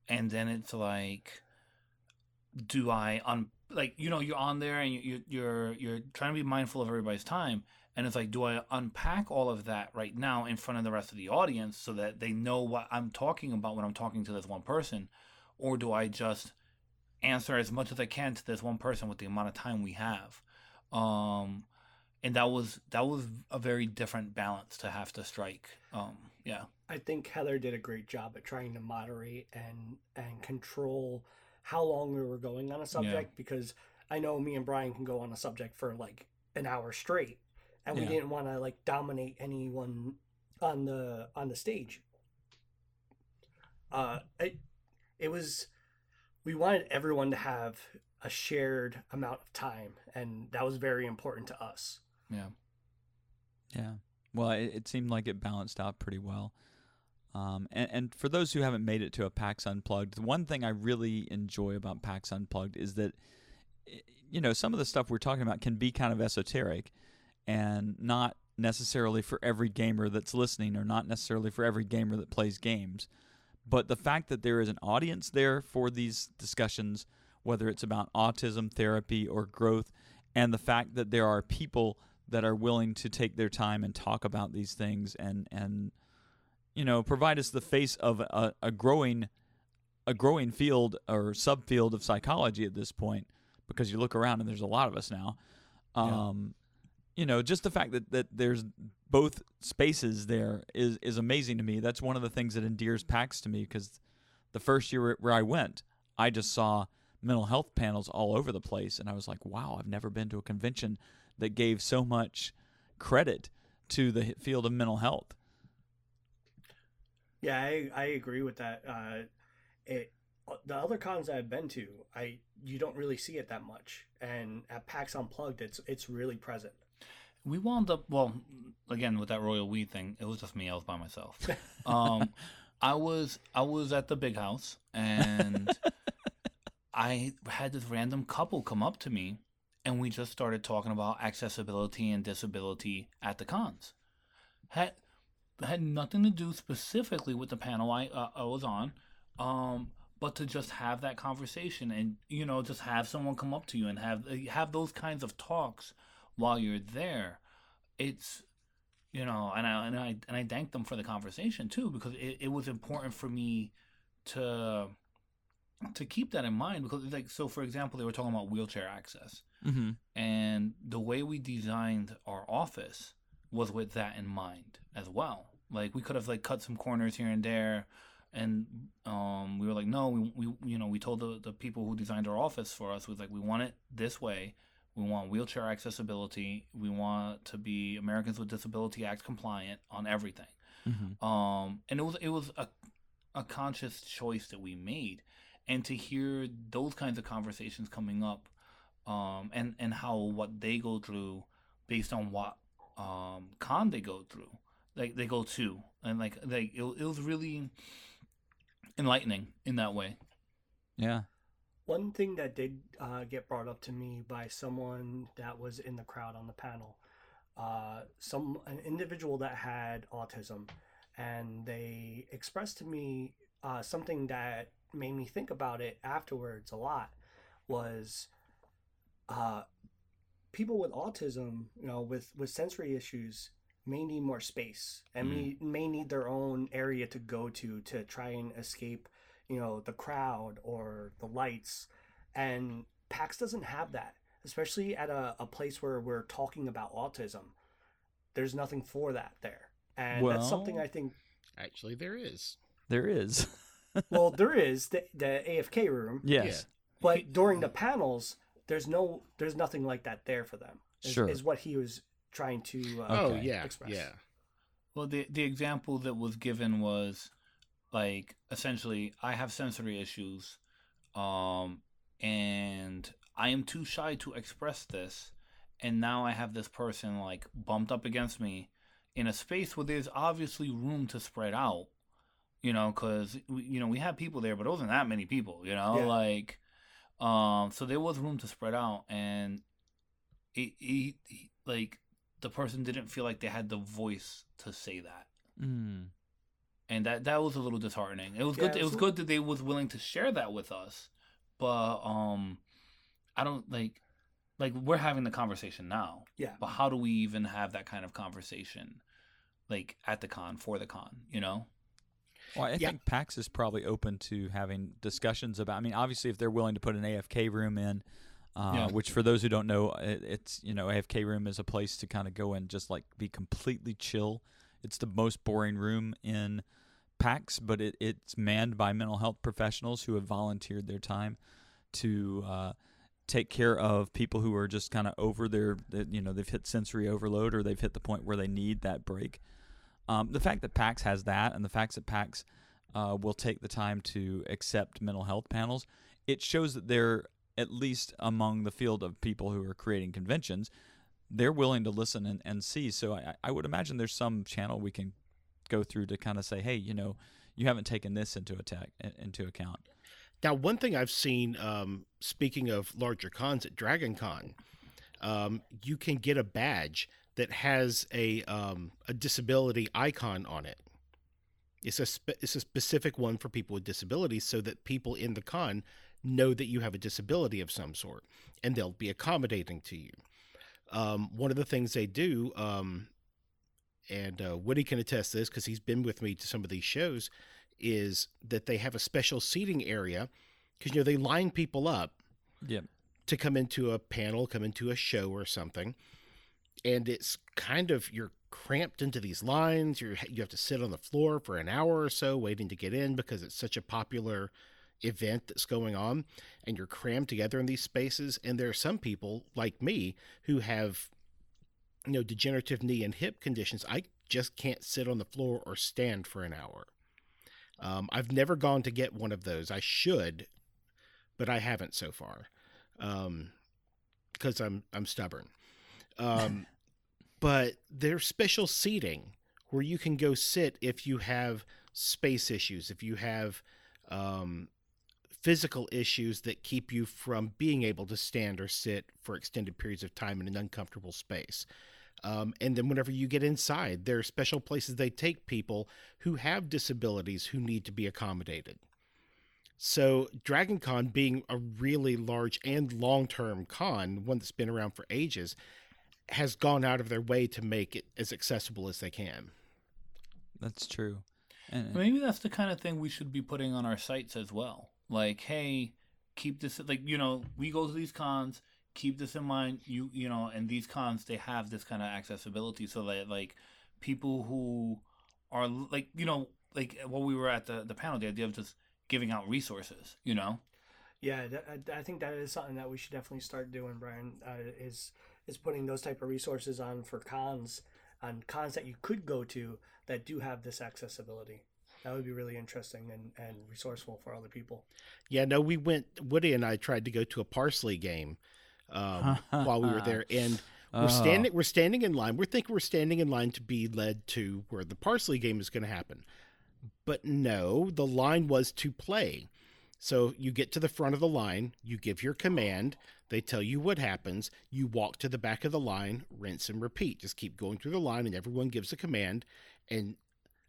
And then it's like do I un like you know you're on there and you- you're you're trying to be mindful of everybody's time and it's like do I unpack all of that right now in front of the rest of the audience so that they know what I'm talking about when I'm talking to this one person or do I just answer as much as I can to this one person with the amount of time we have. Um, and that was that was a very different balance to have to strike. Um, yeah, I think Heather did a great job at trying to moderate and and control how long we were going on a subject because I know me and Brian can go on a subject for like an hour straight and we Yeah. didn't want to like dominate anyone on the on the stage. Uh it it was we wanted everyone to have a shared amount of time and that was very important to us. yeah. Yeah. Well, it, it seemed like it balanced out pretty well. Um, and, and for those who haven't made it to a PAX Unplugged, the one thing I really enjoy about PAX Unplugged is that, you know, some of the stuff we're talking about can be kind of esoteric and not necessarily for every gamer that's listening or not necessarily for every gamer that plays games. But the fact that there is an audience there for these discussions, whether it's about autism therapy or growth, and the fact that there are people that are willing to take their time and talk about these things and and you know provide us the face of a, a growing a growing field or subfield of psychology at this point because you look around and there's a lot of us now um you know just the fact that that there's both spaces there is is amazing to me that's one of the things that endears PAX to me because the first year where I went I just saw mental health panels all over the place and I was like wow I've never been to a convention that gave so much credit to the field of mental health Yeah, I, I agree with that. Uh, it the other cons I've been to, I you don't really see it that much, and at PAX Unplugged, it's it's really present. We wound up well again with that royal weed thing. It was just me. I was by myself. Um, I was I was at the big house and I had this random couple come up to me and we just started talking about accessibility and disability at the cons. Had had nothing to do specifically with the panel I uh, I was on, um, but to just have that conversation and you know just have someone come up to you and have have those kinds of talks while you're there. It's you know, and I and I and I thank them for the conversation too because it, it was important for me to to keep that in mind because like so for example they were talking about wheelchair access mm-hmm. and the way we designed our office was with that in mind as well like we could have like cut some corners here and there and um we were like no we, we you know we told the, the people who designed our office for us was like we want it this way we want wheelchair accessibility we want to be americans with disability act compliant on everything Mm-hmm. um, and it was it was a a conscious choice that we made, and to hear those kinds of conversations coming up, um, and and how what they go through based on what um, con they go through, like they go to, and like like it, it was really enlightening in that way. Yeah. One thing that did uh, get brought up to me by someone that was in the crowd on the panel, uh, some an individual that had autism, and they expressed to me uh, something that made me think about it afterwards a lot. Was uh, people with autism, you know, with with sensory issues, may need more space and may, may need their own area to go to to try and escape you know the crowd or the lights and pax doesn't have that especially at a, a place where we're talking about autism there's nothing for that there and that's something i think Actually, there is. There is. well there is the, the afk room yes. but during the panels there's no there's nothing like that there for them is, Sure. is what he was trying to uh, Oh Okay. yeah, Express. yeah. Well, the the example that was given was like essentially I have sensory issues, um, and I am too shy to express this, and now I have this person like bumped up against me in a space where there's obviously room to spread out, you know, because you know we had people there, but it wasn't that many people, you know, Yeah. like, um, so there was room to spread out, and it, it, it like the person didn't feel like they had the voice to say that Mm. And that that was a little disheartening it was Yeah, good it was good that they was willing to share that with us but um i don't like like we're having the conversation now yeah but how do we even have that kind of conversation like at the con for the con you know Well, I Yeah. think PAX is probably open to having discussions about. I mean, obviously, if they're willing to put an AFK room in, uh, Yeah. which for those who don't know, it, it's you know AFK room is a place to kind of go and just like be completely chill. It's the most boring room in PAX, but it, it's manned by mental health professionals who have volunteered their time to uh, take care of people who are just kind of over their, you know, they've hit sensory overload or they've hit the point where they need that break. Um, the fact that PAX has that, and the fact that PAX uh, will take the time to accept mental health panels, it shows that they're at least among the field of people who are creating conventions, they're willing to listen and, and see. So I, I would imagine there's some channel we can go through to kind of say, hey, you know, you haven't taken this into attack into account. Now, one thing I've seen, um, speaking of larger cons at Dragon Con, um, you can get a badge that has a um, a disability icon on it. It's a spe- it's a specific one for people with disabilities, so that people in the con know that you have a disability of some sort, and they'll be accommodating to you. Um, one of the things they do, um, and uh, Woody can attest to this because he's been with me to some of these shows, is that they have a special seating area because you know they line people up Yep. to come into a panel, come into a show or something, and it's kind of you're cramped into these lines. You you have to sit on the floor for an hour or so waiting to get in because it's such a popular event that's going on, and you're crammed together in these spaces. And there are some people like me who have you know degenerative knee and hip conditions. I just can't sit on the floor or stand for an hour. Um, I've never gone to get one of those. I should, but I haven't so far, because I'm I'm stubborn. Um, but there's special seating where you can go sit if you have space issues, if you have um, physical issues that keep you from being able to stand or sit for extended periods of time in an uncomfortable space. Um, and then whenever you get inside, there are special places they take people who have disabilities who need to be accommodated. So, Dragon Con being a really large and long term con, one that's been around for ages, has gone out of their way to make it as accessible as they can. That's true. And, maybe that's the kind of thing we should be putting on our sites as well like hey keep this like you know we go to these cons keep this in mind you you know and these cons they have this kind of accessibility so that like people who are like you know like while we were at the the panel the idea of just giving out resources you know Yeah, I think that is something that we should definitely start doing, Brian. Uh, is is putting those type of resources on for cons, on cons that you could go to that do have this accessibility. That would be really interesting and, and resourceful for other people. Yeah, no, we went, Woody and I tried to go to a Parsely game um, while we were there. And We're standing we're standing in line. We're thinking we're standing in line to be led to where the Parsely game is going to happen. But no, the line was to play. So you get to the front of the line, you give your command, they tell you what happens, you walk to the back of the line, rinse and repeat. Just keep going through the line and everyone gives a command and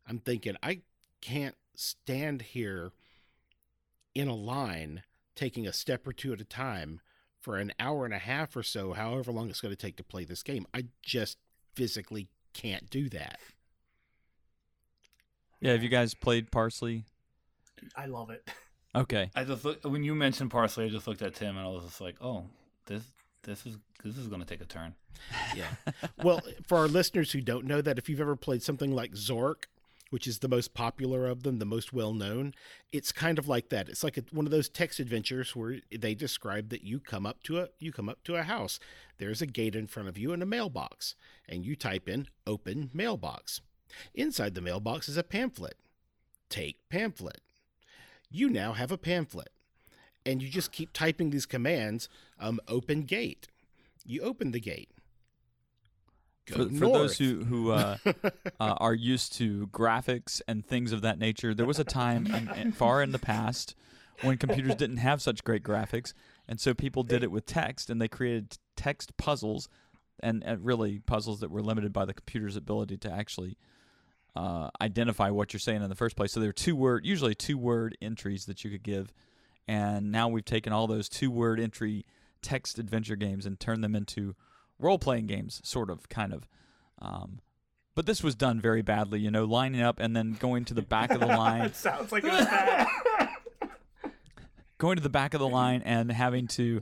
I'm thinking I can't stand here in a line taking a step or two at a time for an hour and a half or so, however long it's going to take to play this game. I just physically can't do that. Yeah, have you guys played Parsely? I love it. Okay. I just look, when you mentioned Parsely, I just looked at Tim and I was just like, oh, this this is this is going to take a turn. Yeah. well, for our listeners who don't know that, if you've ever played something like Zork, which is the most popular of them, the most well known, it's kind of like that. It's like a, one of those text adventures where they describe that you come up to a you come up to a house. There's a gate in front of you and a mailbox, and you type in "open mailbox." Inside the mailbox is a pamphlet. Take pamphlet. You now have a pamphlet, and you just keep typing these commands. Um, open gate. You open the gate. For, for those who who uh, uh, are used to graphics and things of that nature, there was a time in, in, far in the past when computers didn't have such great graphics, and so people did it with text, and they created text puzzles, and, and really puzzles that were limited by the computer's ability to actually uh, identify what you're saying in the first place. So there were two word, usually two word entries that you could give, and now we've taken all those two word entry text adventure games and turned them into role playing games, sort of, kind of. Um, but this was done very badly, you know, lining up and then going to the back of the line, it sounds like it was bad. going to the back of the line and having to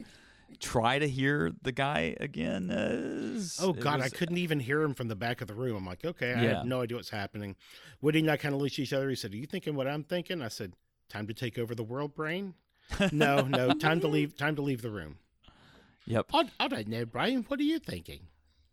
try to hear the guy again. Is, Oh it God, I couldn't even hear him from the back of the room. I'm like, okay, I Yeah. have no idea what's happening. Woody and I kind of looked at each other. He said, "Are you thinking what I'm thinking?" I said, "Time to take over the world, brain." no, no, time to leave. Time to leave the room. Yep. I, I don't know, Brian. What are you thinking?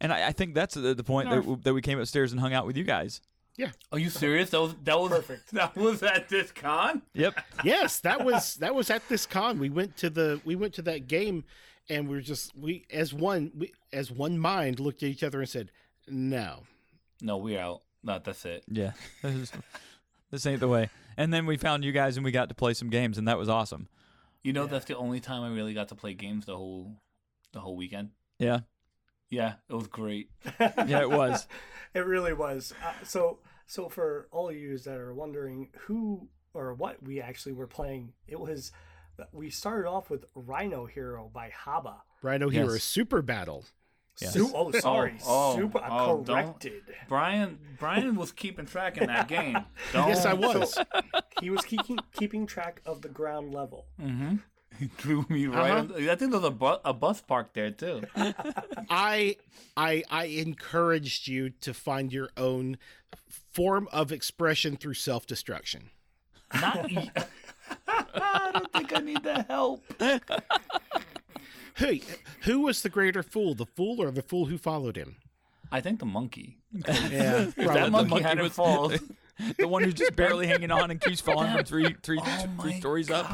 And I, I think that's the, the point that, that we came upstairs and hung out with you guys. Yeah. Are you serious? That was that was Perfect. That was at this con. Yep. Yes, that was that was at this con. We went to the we went to that game, and we were just we as one we, as one mind looked at each other and said, "No." No, we're out. No, that's it. Yeah. This, is- this ain't the way. And then we found you guys and we got to play some games, and that was awesome. You know, that's the only time I really got to play games the whole the whole weekend. Yeah. Yeah, it was great. Yeah, it was. It really was. Uh, so, so for all of you that are wondering who or what we actually were playing, it was we started off with Rhino Hero by Haba. Rhino Yes. Hero Super Battle. Yes. Su- oh, sorry, Oh, oh, super oh, corrected. Brian Brian was keeping track in that game. Don't, Yes, I was. He was keeping keeping track of the ground level. Mm-hmm. He threw me right. Uh-huh. on- I think there's a, bu- a bus park there too. I I I encouraged you to find your own form of expression through self-destruction. Not. e- I don't think I need the help. Who who was the greater fool, the fool or the fool who followed him? I think the monkey. Yeah, that monkey, hadn't was- fallen. the one who's just barely hanging on and keeps falling from three, three, Oh three my stories up.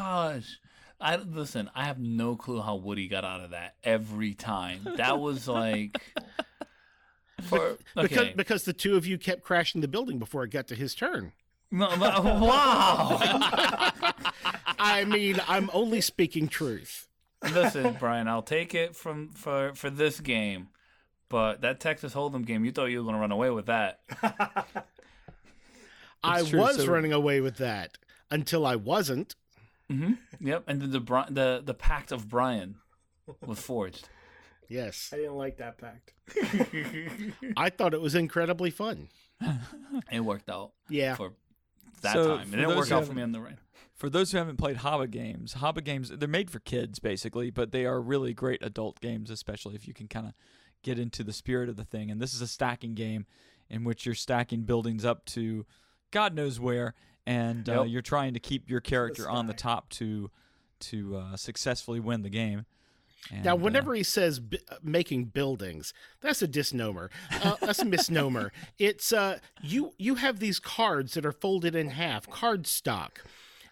Gosh. I listen. I have no clue how Woody got out of that every time. That was like, for, because okay. because the two of you kept crashing the building before it got to his turn. No, but- wow. I mean, I'm only speaking truth. listen, Brian. I'll take it from for for this game, but that Texas Hold'em game, you thought you were gonna run away with that. I true, was so- running away with that until I wasn't. Hmm Yep. And then the the the pact of Brian was forged. Yes, I didn't like that pact. I thought it was incredibly fun. It worked out Yeah, for that So, time. It for didn't those work out for me on the right. For those who haven't played Haba games, Haba games, they're made for kids basically, but they are really great adult games, especially if you can kind of get into the spirit of the thing. And this is a stacking game in which you're stacking buildings up to God knows where, and uh, Yep. you're trying to keep your character on the top to to uh, successfully win the game. And, Now, uh, whenever he says b- uh, making buildings, that's a disnomer. Uh, that's a misnomer. It's uh, you you have these cards that are folded in half, card stock,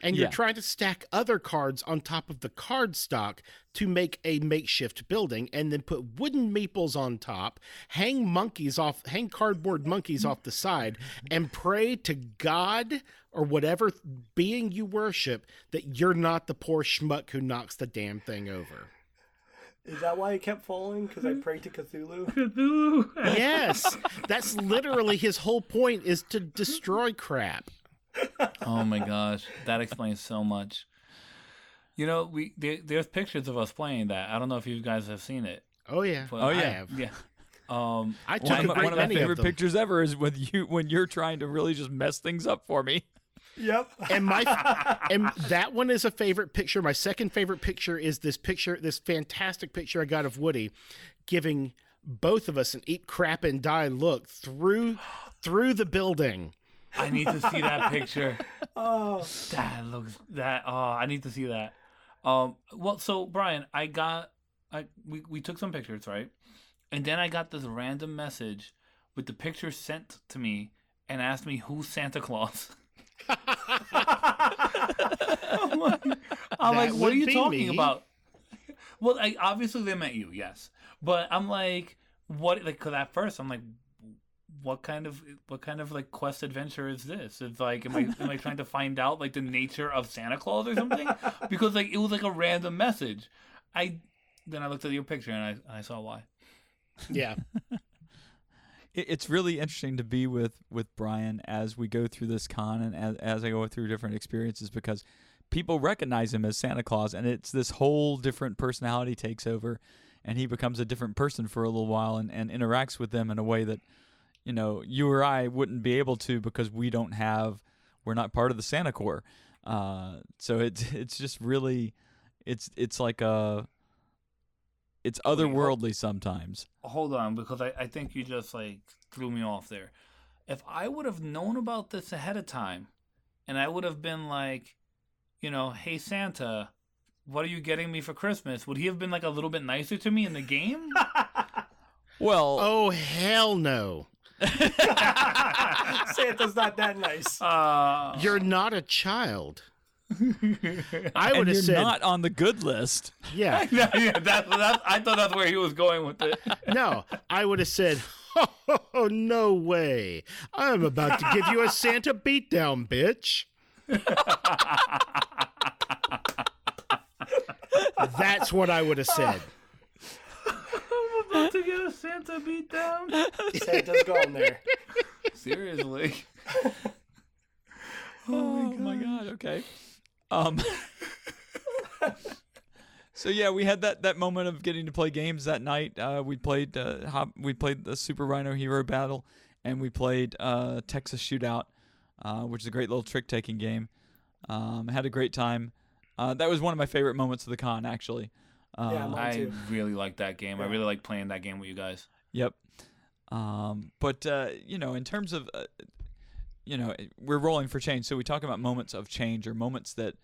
and you're Yeah. trying to stack other cards on top of the card stock to make a makeshift building and then put wooden meeples on top hang monkeys off hang cardboard monkeys off the side and pray to god or whatever being you worship that you're not the poor schmuck who knocks the damn thing over Is that why I kept falling? Because I hmm? prayed to Cthulhu? Cthulhu. yes that's literally his whole point is to destroy crap oh my gosh, that explains so much. You know, we there, there's pictures of us playing that. I don't know if you guys have seen it. oh yeah But Oh, I yeah. have. Yeah. Um, I took One a of, my- great one of my many of favorite pictures ever is with you when you're trying to really just mess things up for me. yep. and my and that one is a favorite picture. My second favorite picture is this picture, this fantastic picture I got of Woody giving both of us an eat crap and die look through through the building. I need to see that picture. Oh, That looks that. Oh, I need to see that. Um. Well, so Brian, I got. I we we took some pictures, right? And then I got this random message with the picture sent to me and asked me who's Santa Claus. I'm like, I'm like, what are you talking me. about? Well, I, obviously they meant you, yes. But I'm like, what? Like, cause at first I'm like, what kind of what kind of like quest adventure is this? It's like, am I am I trying to find out like the nature of Santa Claus or something? Because like it was like a random message. I then I looked at your picture and I I saw why. Yeah. it, it's really interesting to be with with Brian as we go through this con and as, as I go through different experiences because people recognize him as Santa Claus and it's this whole different personality takes over and he becomes a different person for a little while and, and interacts with them in a way that you know you or I wouldn't be able to because we don't have we're not part of the Santa Corps uh, so it's it's just really it's it's like a it's otherworldly sometimes Hold on, because I, I think you just like threw me off there. If I would have known about this ahead of time, and I would have been like, you know, hey Santa, what are you getting me for Christmas? Would he have been like a little bit nicer to me in the game? well Oh hell no. Santa's not that nice. Uh, You're not a child. I would have you're said not on the good list. yeah. yeah, that's, that's, I thought that's where he was going with it. No, I would have said, "Oh no way! I'm about to give you a Santa beatdown, bitch." That's what I would have said. I'm about to get a Santa beat down. Santa's gone there. Seriously. Oh my god. Okay. Um. so yeah, we had that that moment of getting to play games that night. Uh, we played uh, hop, we played the Super Rhino Hero Battle, and we played uh, Texas Shootout, uh, which is a great little trick taking game. Um, had a great time. Uh, that was one of my favorite moments of the con, actually. Uh, Yeah, I really like that game. I really like playing that game with you guys. Yep. Um, but uh, you know, in terms of, uh, you know, we're rolling for change. So we talk about moments of change or moments that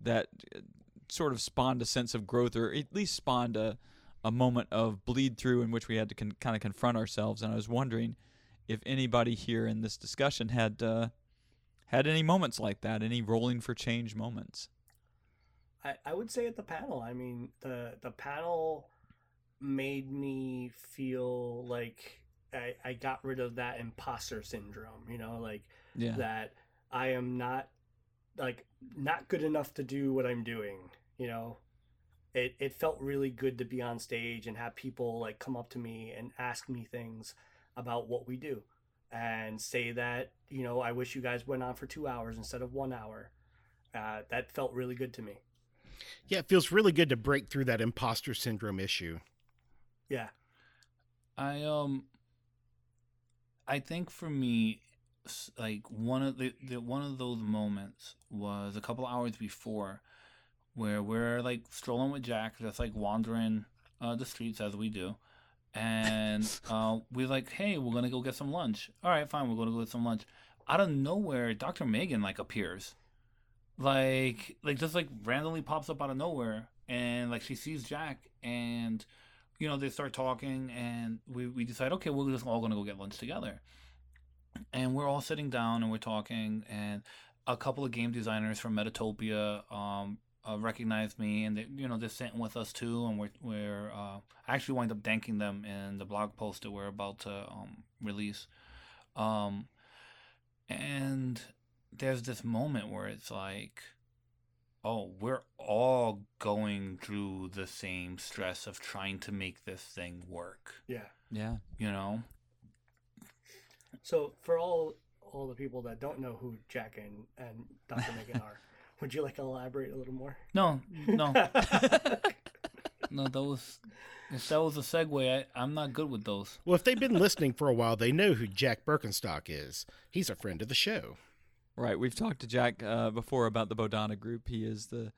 that uh, sort of spawned a sense of growth, or at least spawned a a moment of bleed through in which we had to con- kind of confront ourselves. And I was wondering if anybody here in this discussion had uh, had any moments like that, any rolling for change moments. I, I would say at the panel. I mean, the the panel made me feel like I, I got rid of that imposter syndrome. You know, like Yeah. that I am not like not good enough to do what I'm doing. You know, it it felt really good to be on stage and have people like come up to me and ask me things about what we do and say that you know I wish you guys went on for two hours instead of one hour. Uh, that felt really good to me. Yeah, it feels really good to break through that imposter syndrome issue. Yeah. I um I think for me like one of the, the one of those moments was a couple hours before where we're like strolling with Jack just like wandering uh, the streets as we do and uh, we're like hey we're gonna go get some lunch all right fine we're gonna go get some lunch out of nowhere Dr. Megan like appears like like just like randomly pops up out of nowhere and like she sees Jack and you know, they start talking, and we, we decide, okay, we're just all gonna go get lunch together. And we're all sitting down and we're talking, and a couple of game designers from Metatopia um, uh, recognized me, and they, you know they're sitting with us too, and we're we're uh, I actually wind up thanking them in the blog post that we're about to um, release. Um, and there's this moment where it's like, oh, we're all going through the same stress of trying to make this thing work. Yeah. Yeah. You know, So for all all the people that don't know who Jack and, and Dr. Megan are, would you like to elaborate a little more? no, no, no. That was if that was a segue. I, I'm not good with those. Well, if they've been listening for a while, they know who Jack Berkenstock is. He's a friend of the show. Right. We've talked to Jack uh, before about the Bodhana Group. He is the,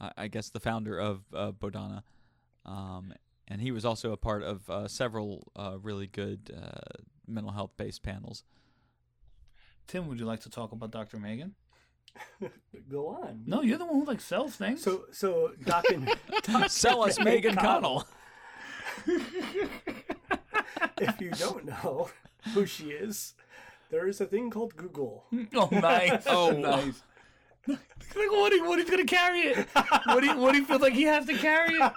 I I guess, the founder of uh, Bodhana, um, and he was also a part of uh, several uh, really good uh, mental health based panels. Tim, would you like to talk about Dr. Megan? Go on. No, you're the one who like sells things. So so Doc and Sell us Megan Connell. if you don't know who she is, there is a thing called Google. oh, nice. Oh. nice. Like Woody, Woody's gonna carry it. Woody, Woody feels like he has to carry it.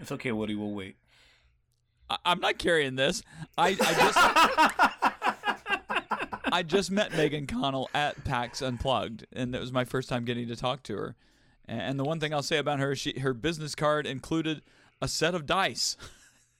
it's okay, Woody. We'll wait. I- I'm not carrying this. I, I just I just met Megan Connell at PAX Unplugged, and it was my first time getting to talk to her. And, and the one thing I'll say about her, is she her business card included a set of dice,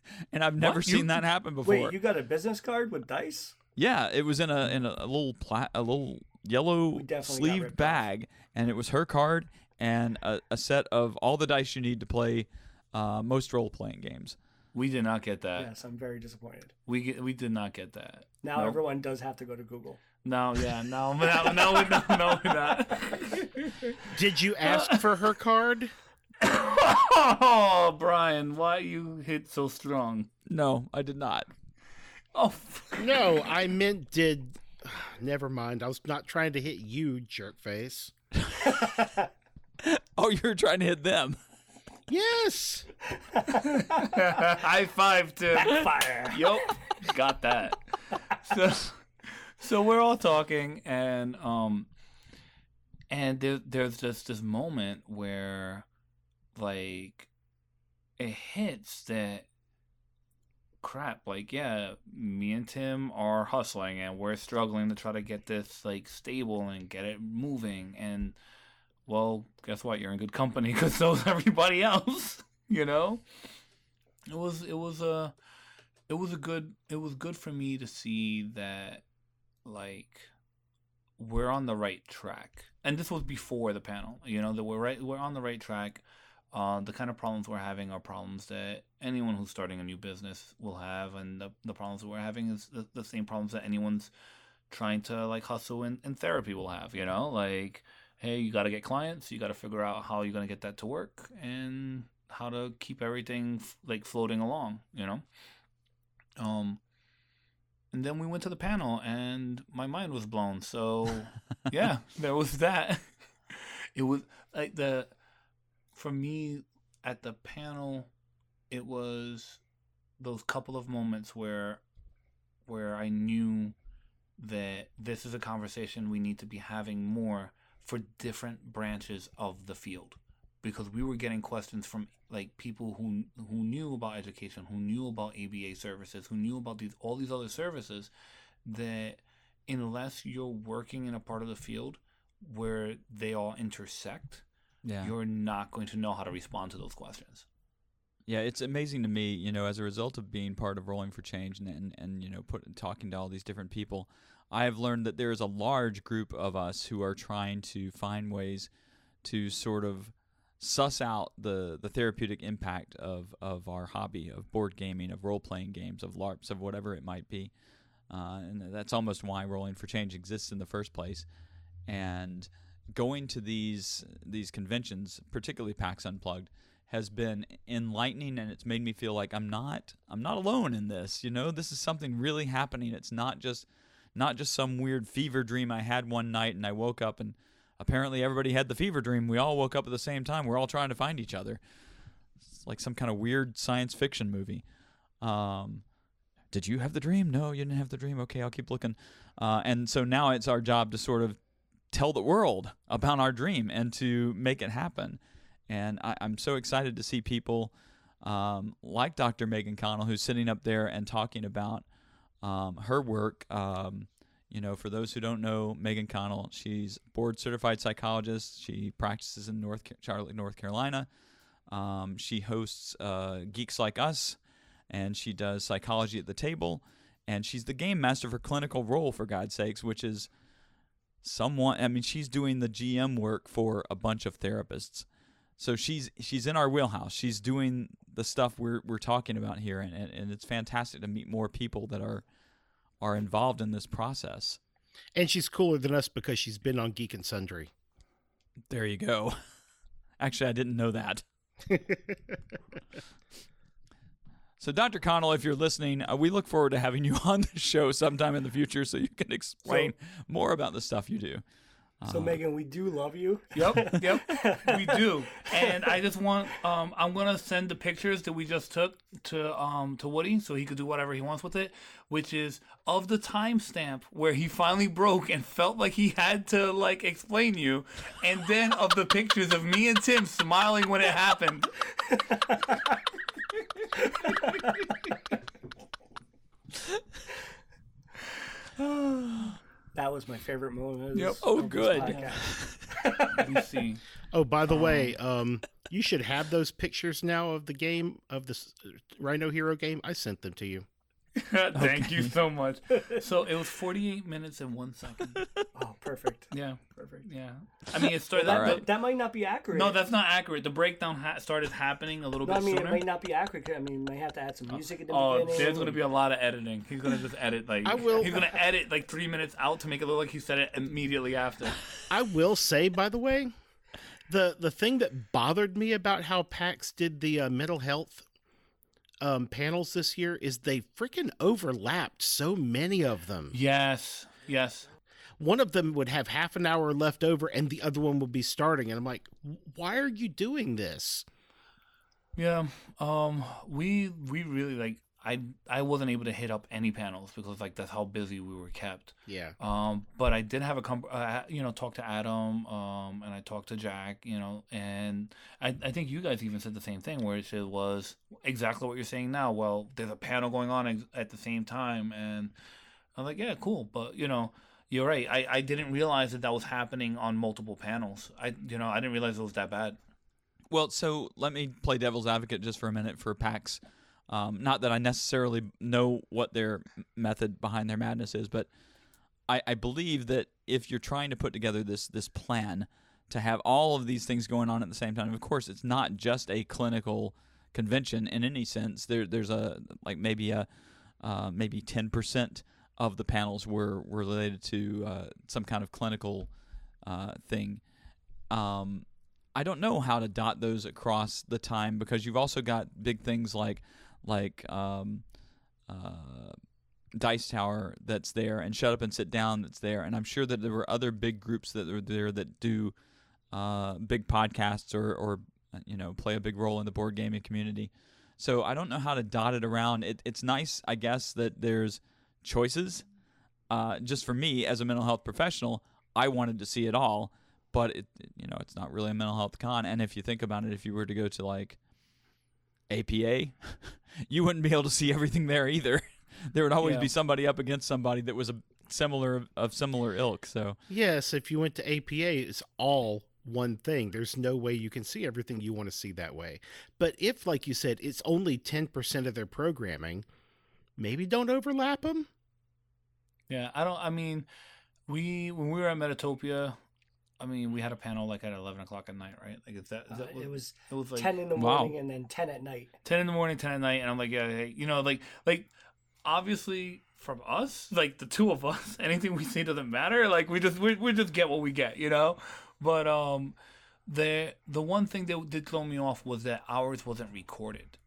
and I've never What? You- seen that happen before. Wait, you got a business card with dice? Yeah, it was in a in a, a little pla- a little yellow We definitely got sleeved ripped off. bag, and it was her card and a, a set of all the dice you need to play uh, most role playing games. We did not get that. yes, I'm very disappointed. We get, we did not get that. Now Nope. everyone does have to go to Google. No, yeah, no, no, no, no, no, no, we're. Did you ask for her card? Oh, Brian, why you hit so strong? No, I did not. Oh, f- No, I meant did. Never mind. I was not trying to hit you, jerkface. Oh, you were trying to hit them. Yes. high five, Tim. Fire. Yup, got that. So, so we're all talking, and um, and there, there's just this moment where, like, it hits that crap. Like, yeah, me and Tim are hustling, and we're struggling to try to get this like stable and get it moving, and well, guess what? You're in good company because so is everybody else. You know, it was it was a it was a good it was good for me to see that like we're on the right track and this was before the panel you know that we're right we're on the right track uh, the kind of problems we're having are problems that anyone who's starting a new business will have and the, the problems that we're having is the, the same problems that anyone's trying to like hustle in, in therapy will have you know? Like hey you got to get clients you got to figure out how you're going to get that to work and how to keep everything f- like floating along you know? Um and then we went to the panel and my mind was blown so yeah there was that. It was like the for me at the panel it was those couple of moments where where i knew that this is a conversation we need to be having more for different branches of the field. Because we were getting questions from like people who who knew about education, who knew about ABA services, who knew about these all these other services that unless you're working in a part of the field where they all intersect, Yeah. you're not going to know how to respond to those questions. Yeah, it's amazing to me, you know, as a result of being part of Rolling for Change and and, and you know, put talking to all these different people, I have learned that there is a large group of us who are trying to find ways to sort of suss out the the therapeutic impact of of our hobby of board gaming, of role playing games, of LARPs, of whatever it might be, uh, and that's almost why Rolling for Change exists in the first place. And going to these these conventions, particularly PAX Unplugged, has been enlightening, and it's made me feel like I'm not I'm not alone in this. You know, this is something really happening. It's not just not just some weird fever dream I had one night, and I woke up and apparently everybody had the fever dream. We all woke up at the same time. We're all trying to find each other. It's like some kind of weird science fiction movie. Um, did you have the dream? No, you didn't have the dream. Okay, I'll keep looking. Uh, and so now it's our job to sort of tell the world about our dream and to make it happen. And I, I'm so excited to see people um, like Dr. Megan Connell, who's sitting up there and talking about um, her work. Um, you know, for those who don't know Megan Connell, she's board certified psychologist. She practices in North Charlotte, North Carolina. Um, she hosts uh, Geeks Like Us, and she does psychology at the table. And she's the game master for Clinical Roll, for God's sakes, which is someone. I mean, she's doing the GM work for a bunch of therapists. So she's she's in our wheelhouse. She's doing the stuff we're we're talking about here, and, and, it's fantastic to meet more people that are are involved in this process. And she's cooler than us because she's been on Geek and Sundry. There you go. Actually, I didn't know that. so, Dr. Connell, if you're listening, uh, we look forward to having you on the show sometime in the future so you can explain more about the stuff you do. So Megan, we do love you. Yep, yep, we do. And I just want, um, I'm gonna send the pictures that we just took to um to Woody so he could do whatever he wants with it, which is of the timestamp where he finally broke and felt like he had to like explain you, and then of the pictures of me and Tim smiling when it happened. That was my favorite moment. Yep. Oh, good. podcast. Let me see. Oh, by the way, um, you should have those pictures now of the game of this uh, Rhino Hero game. I sent them to you. Thank you so much. So it was 48 minutes and one second. Oh, perfect. Yeah, Perfect. yeah. I mean, it started. That, All right. that, that might not be accurate. No, that's not accurate. The breakdown ha- started happening a little No, bit I mean, sooner. it might not be accurate. I mean, I have to add some music at the Oh, beginning. there's gonna be a lot of editing. He's gonna just edit like I will- He's gonna edit like three minutes out to make it look like he said it immediately after. I will say, by the way, the the thing that bothered me about how PAX did the uh, mental health um, panels this year is they freaking overlapped so many of them. Yes, yes. One of them would have half an hour left over, and the other one would be starting. And I'm like, why are you doing this? Yeah. Um. We we really like. I I wasn't able to hit up any panels because like that's how busy we were kept. Yeah. Um, but I did have a com- uh, you know talk to Adam, um, and I talked to Jack, you know, and I, I think you guys even said the same thing, where it was exactly what you're saying now. Well, there's a panel going on ex- at the same time, and I'm like, yeah, cool, but you know, you're right. I, I didn't realize that that was happening on multiple panels. I you know I didn't realize it was that bad. Well, so let me play devil's advocate just for a minute for PAX. Um, not that I necessarily know what their method behind their madness is, but I, I believe that if you're trying to put together this this plan to have all of these things going on at the same time, of course, it's not just a clinical convention in any sense. There, there's a like maybe a uh, maybe ten percent of the panels were, were related to uh, some kind of clinical uh, thing. Um, I don't know how to dot those across the time because you've also got big things like like um, uh, Dice Tower that's there and Shut Up and Sit Down that's there, and I'm sure that there were other big groups that were there that do uh, big podcasts or or you know play a big role in the board gaming community. So I don't know how to dot it around. It, it's nice, I guess, that there's choices. Uh, just for me as a mental health professional, I wanted to see it all, but it you know it's not really a mental health con. And if you think about it, if you were to go to like APA, you wouldn't be able to see everything there either. there would always Yeah. be somebody up against somebody that was a similar of similar ilk. So Yes, if you went to APA, it's all one thing. There's no way you can see everything you want to see that way. But if, like you said, it's only 10% of their programming, maybe don't overlap them. Yeah, I don't. I mean, we when we were at Metatopia, I mean, we had a panel like at eleven o'clock at night, right? Like, is that, is Uh, that what- it was it was like 10 in the Wow. morning and then 10 at night. 10 in the morning, 10 at night, and I'm like, yeah, hey, you know, like, like, obviously from us, like the two of us, anything we say doesn't matter. Like, we just, we, we just get what we get, you know? But, um, the, the one thing that did throw me off was that ours wasn't recorded.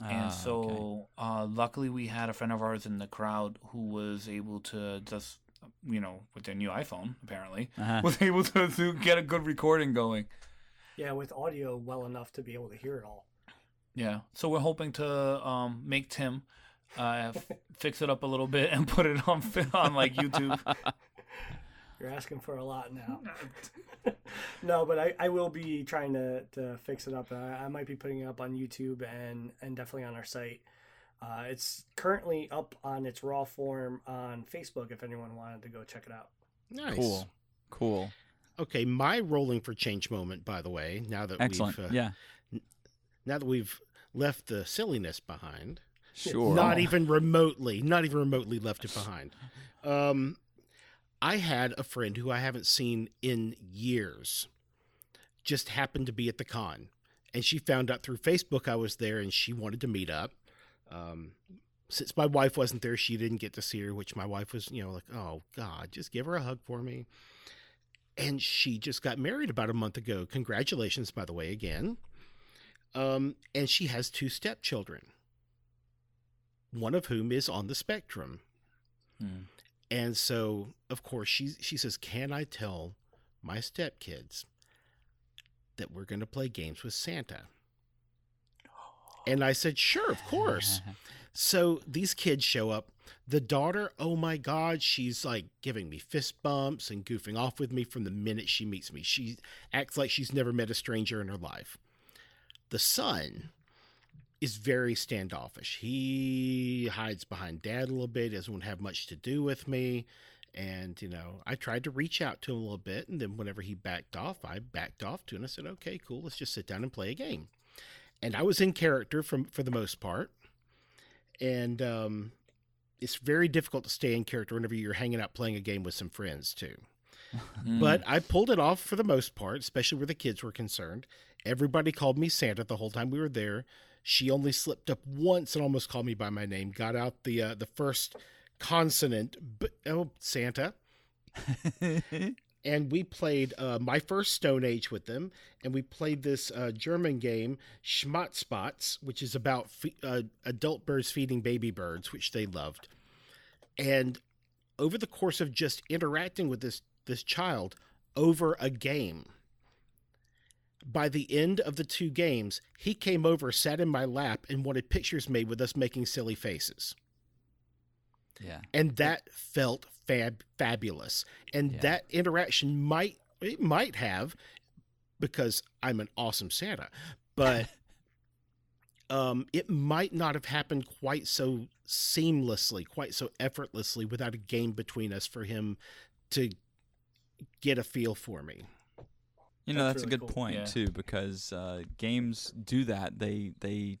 Ah, and okay. so, uh, luckily we had a friend of ours in the crowd who was able to just, you know, with their new iPhone, apparently, Uh-huh. was able to, to get a good recording going. Yeah, with audio well enough to be able to hear it all. Yeah. So we're hoping to um, make Tim uh, f- fix it up a little bit, and put it on on like YouTube. You're asking for a lot now. no, but I, I will be trying to, to fix it up. I, I might be putting it up on YouTube and, and definitely on our site. Uh, it's currently up on its raw form on Facebook if anyone wanted to go check it out. Nice. Cool. Cool. Okay, my rolling for change moment, by the way, now that Excellent. we've uh, yeah. now that we've left the silliness behind, Sure. not even remotely, not even remotely left it behind. Um, I had a friend who I haven't seen in years, just happened to be at the con, and she found out through Facebook I was there, and she wanted to meet up. Um, since my wife wasn't there, she didn't get to see her, which my wife was, you know, like, oh God, just give her a hug for me. And she just got married about a month ago. Congratulations, by the way, again. Um, and she has two stepchildren one of whom is on the spectrum. Hmm. And so, of course, she she says, "Can I tell my stepkids that we're going to play games with Santa?" And I said, "Sure, of course." so these kids show up. The daughter, oh my God, she's like giving me fist bumps and goofing off with me from the minute she meets me. She acts like she's never met a stranger in her life. The son is very standoffish. He hides behind dad a little bit, doesn't want to have much to do with me. And, you know, I tried to reach out to him a little bit. And then whenever he backed off, I backed off to him. I said, okay, cool. Let's just sit down and play a game. And I was in character from, for the most part. And um, it's very difficult to stay in character whenever you're hanging out playing a game with some friends, too. Hmm. But I pulled it off for the most part, especially where the kids were concerned. Everybody called me Santa the whole time we were there. She only slipped up once and almost called me by my name. Got out the uh, the first consonant, but oh Santa. and we played uh, my first Stone Age with them, and we played this uh, German game, Schmatzbots, which is about fe- uh, adult birds feeding baby birds, which they loved. And over the course of just interacting with this this child over a game, by the end of the two games, he came over, sat in my lap, and wanted pictures made with us making silly faces yeah. and that felt fab fabulous and Yeah. that interaction might it might have because i'm an awesome santa but um it might not have happened quite so seamlessly quite so effortlessly without a game between us for him to get a feel for me You know, That's that's, really a good cool. point Yeah. too, because uh, games do that. They they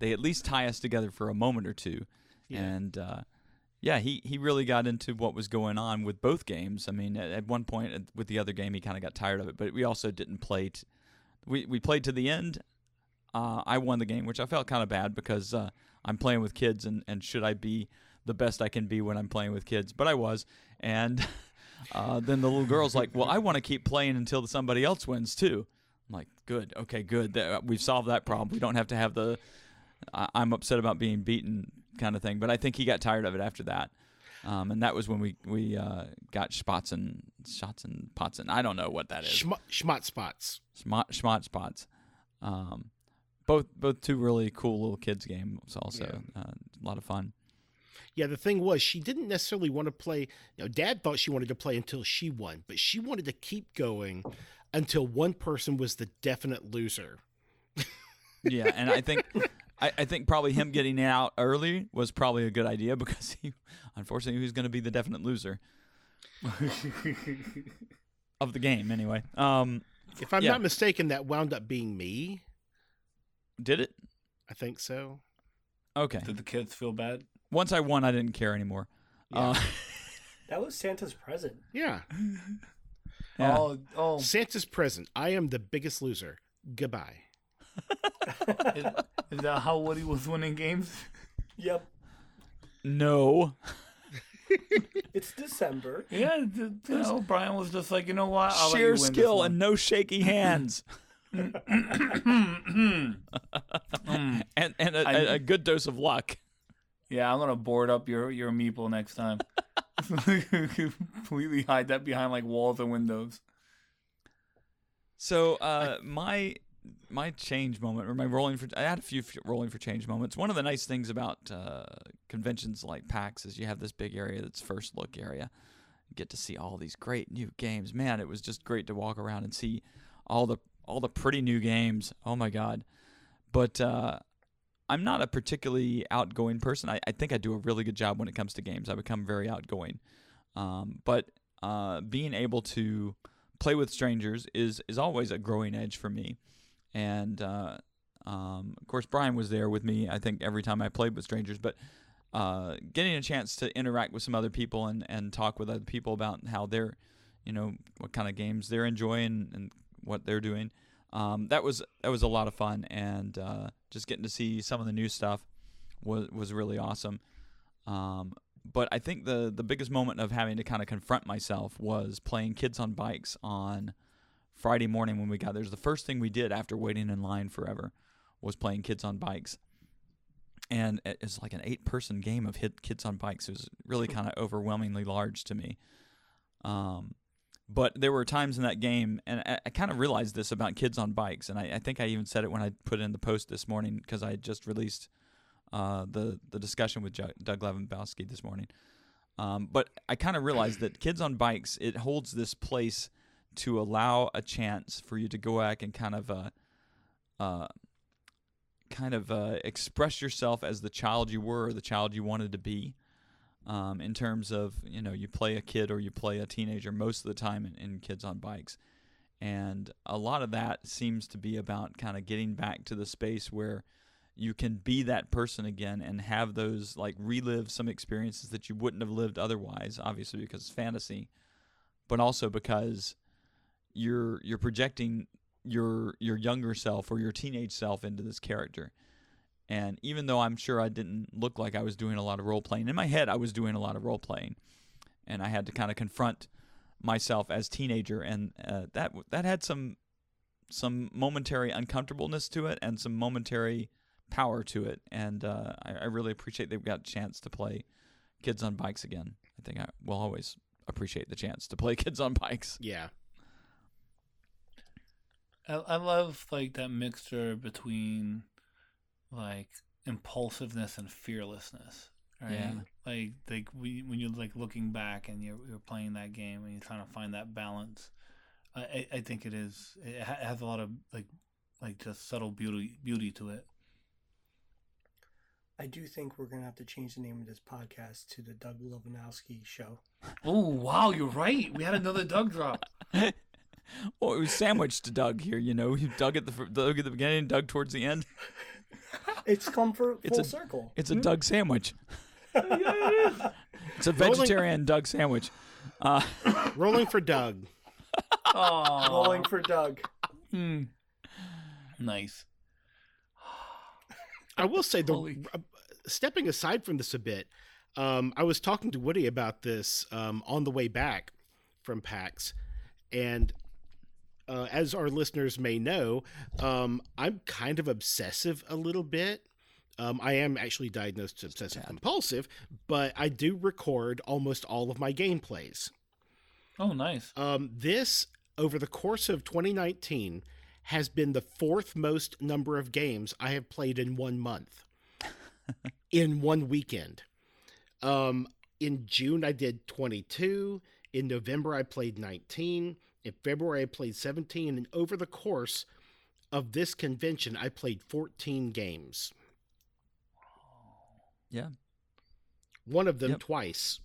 they at least tie us together for a moment or two, Yeah. and uh, yeah, he he really got into what was going on with both games. I mean, at, at one point uh, with the other game, he kind of got tired of it, but we also didn't play. T- we we played to the end. Uh, I won the game, which I felt kind of bad because uh, I'm playing with kids, and and should I be the best I can be when I'm playing with kids? But I was, and. Uh, then the little girl's like, "Well, I want to keep playing until somebody else wins too." I'm like, "Good, okay, good. We've solved that problem. We don't have to have the I'm upset about being beaten kind of thing." But I think he got tired of it after that, um, and that was when we we uh, got spots and shots and pots and I don't know what that is. Schma- schmott spots Schmot schmot spots. Um, both both two really cool little kids games. Also, uh, a lot of fun. Yeah, the thing was, she didn't necessarily want to play. You know, Dad thought she wanted to play until she won, but she wanted to keep going until one person was the definite loser. Yeah, and I think I, I think probably him getting out early was probably a good idea because he unfortunately he was going to be the definite loser of the game anyway. Um, If I'm Yeah. not mistaken, that wound up being me. did it? I think so. Okay. Did the kids feel bad? Once I won, I didn't care anymore. Uh, That was Santa's present. Yeah. yeah. Oh, oh, Santa's present. I am the biggest loser. Goodbye. Is, is that how Woody was winning games? Yep. No. It's December. Yeah, th- you know, Brian was just like, you know what? I'll Sheer skill and no shaky hands. and and a, I- a, a good dose of luck. Yeah, I'm gonna board up your your meeple next time. Completely hide that behind like walls and windows. So uh, my my change moment or my rolling for I had a few rolling for change moments. One of the nice things about uh, conventions like PAX is you have this big area that's first look area. You get to see all these great new games. Man, it was just great to walk around and see all the all the pretty new games. Oh my god. But uh, I'm not a particularly outgoing person. I, I think I do a really good job when it comes to games. I become very outgoing. Um, but uh, being able to play with strangers is is always a growing edge for me. And uh, um, of course, Brian was there with me. I think every time I played with strangers, but uh, getting a chance to interact with some other people and, and talk with other people about how they're, you know, what kind of games they're enjoying and what they're doing. Um, that was that was a lot of fun, and uh, just getting to see some of the new stuff was was really awesome. Um, but I think the the biggest moment of having to kind of confront myself was playing Kids on Bikes on Friday morning when we got there. The first thing we did after waiting in line forever was playing Kids on Bikes. And it's like an eight person game of hit Kids on Bikes. It was really kind of overwhelmingly large to me. Um, but there were times in that game, and I, I kind of realized this about Kids on Bikes, and I, I, think I even said it when I put it in the post this morning because I just released uh, the the discussion with Doug Levandowski this morning. Um, but I kind of realized that Kids on Bikes it holds this place to allow a chance for you to go back and kind of uh, uh, kind of uh, express yourself as the child you were, or the child you wanted to be. Um, in terms of you know you play a kid or you play a teenager most of the time in, in kids on bikes and a lot of that seems to be about kind of getting back to the space where you can be that person again and have those like relive some experiences that you wouldn't have lived otherwise obviously because it's fantasy but also because you're you're projecting your your younger self or your teenage self into this character and even though i'm sure i didn't look like i was doing a lot of role playing in my head i was doing a lot of role playing and i had to kind of confront myself as teenager and uh, that that had some some momentary uncomfortableness to it and some momentary power to it, and uh, I, I, really appreciate they've got a chance to play kids on bikes again. I think I will always appreciate the chance to play kids on bikes. Yeah. I, I love like that mixture between like impulsiveness and fearlessness. Right? Yeah. Like like we, when you're like looking back and you're you're playing that game and you're trying to find that balance. I I think it is it has a lot of like like just subtle beauty beauty to it. I do think we're gonna have to change the name of this podcast to the Doug Levandowski Show. Oh wow, you're right. We had another Doug drop. well, it was sandwiched to Doug here. You know, Doug at the Doug at the beginning, Doug towards the end. It's come for full it's a, circle. It's a mm-hmm. Doug sandwich. yeah, it is. It's a vegetarian Rolling... Doug sandwich. Uh, Rolling for Doug. Rolling for Doug. Mm. Nice. I will say the uh, stepping aside from this a bit, um, I was talking to Woody about this um, on the way back from PAX, and uh, as our listeners may know, um, I'm kind of obsessive a little bit. Um, I am actually diagnosed obsessive compulsive, but I do record almost all of my gameplays. Oh, nice. Um, this over the course of 2019 has been the fourth most number of games I have played in one month, in one weekend. Um, in June, I did 22. In November, I played 19. In February, I played 17. And over the course of this convention, I played 14 games. Yeah. One of them yep. twice.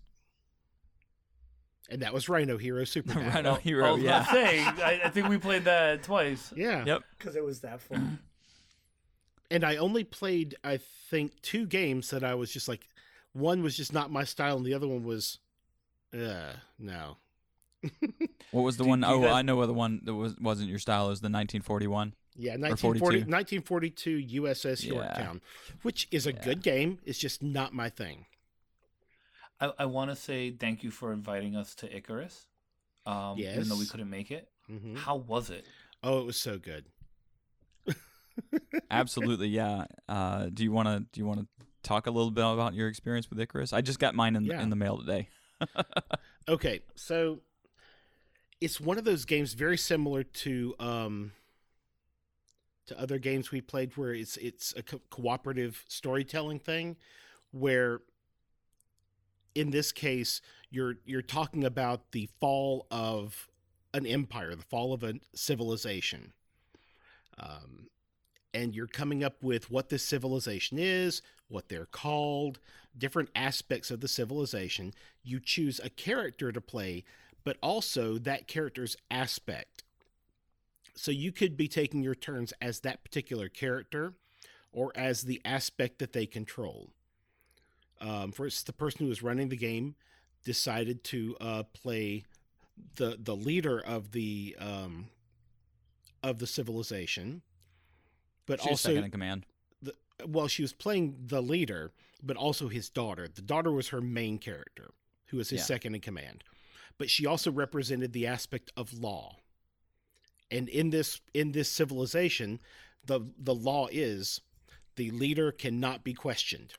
And that was Rhino Hero Super Rhino Hero, I was yeah. Saying, I, I, think we played that twice. Yeah. Yep. Because it was that fun. and I only played, I think, two games that I was just like, one was just not my style, and the other one was, uh, no. what was the one? Oh, guys... I know what the one that was wasn't your style is the 1941. Yeah, 1940, 1942 USS Yorktown, which is a yeah. good game. It's just not my thing. I, I want to say thank you for inviting us to Icarus. Um, yes. Even though we couldn't make it. Mm-hmm. How was it? Oh, it was so good. Absolutely, yeah. Uh, do you want to do you want to talk a little bit about your experience with Icarus? I just got mine in, yeah. in the mail today. okay, so it's one of those games very similar to um, to other games we played where it's it's a co- cooperative storytelling thing where in this case you're you're talking about the fall of an empire the fall of a civilization. Um, and you're coming up with what this civilization is what they're called different aspects of the civilization. You choose a character to play but also that character's aspect so you could be taking your turns as that particular character or as the aspect that they control. Um, for instance, the person who was running the game decided to uh, play the the leader of the um, of the civilization, but She's also second in command. the, well, she was playing the leader, but also his daughter. The daughter was her main character, who was his Yeah. second in command. But she also represented the aspect of law. And in this in this civilization, the the law is the leader cannot be questioned.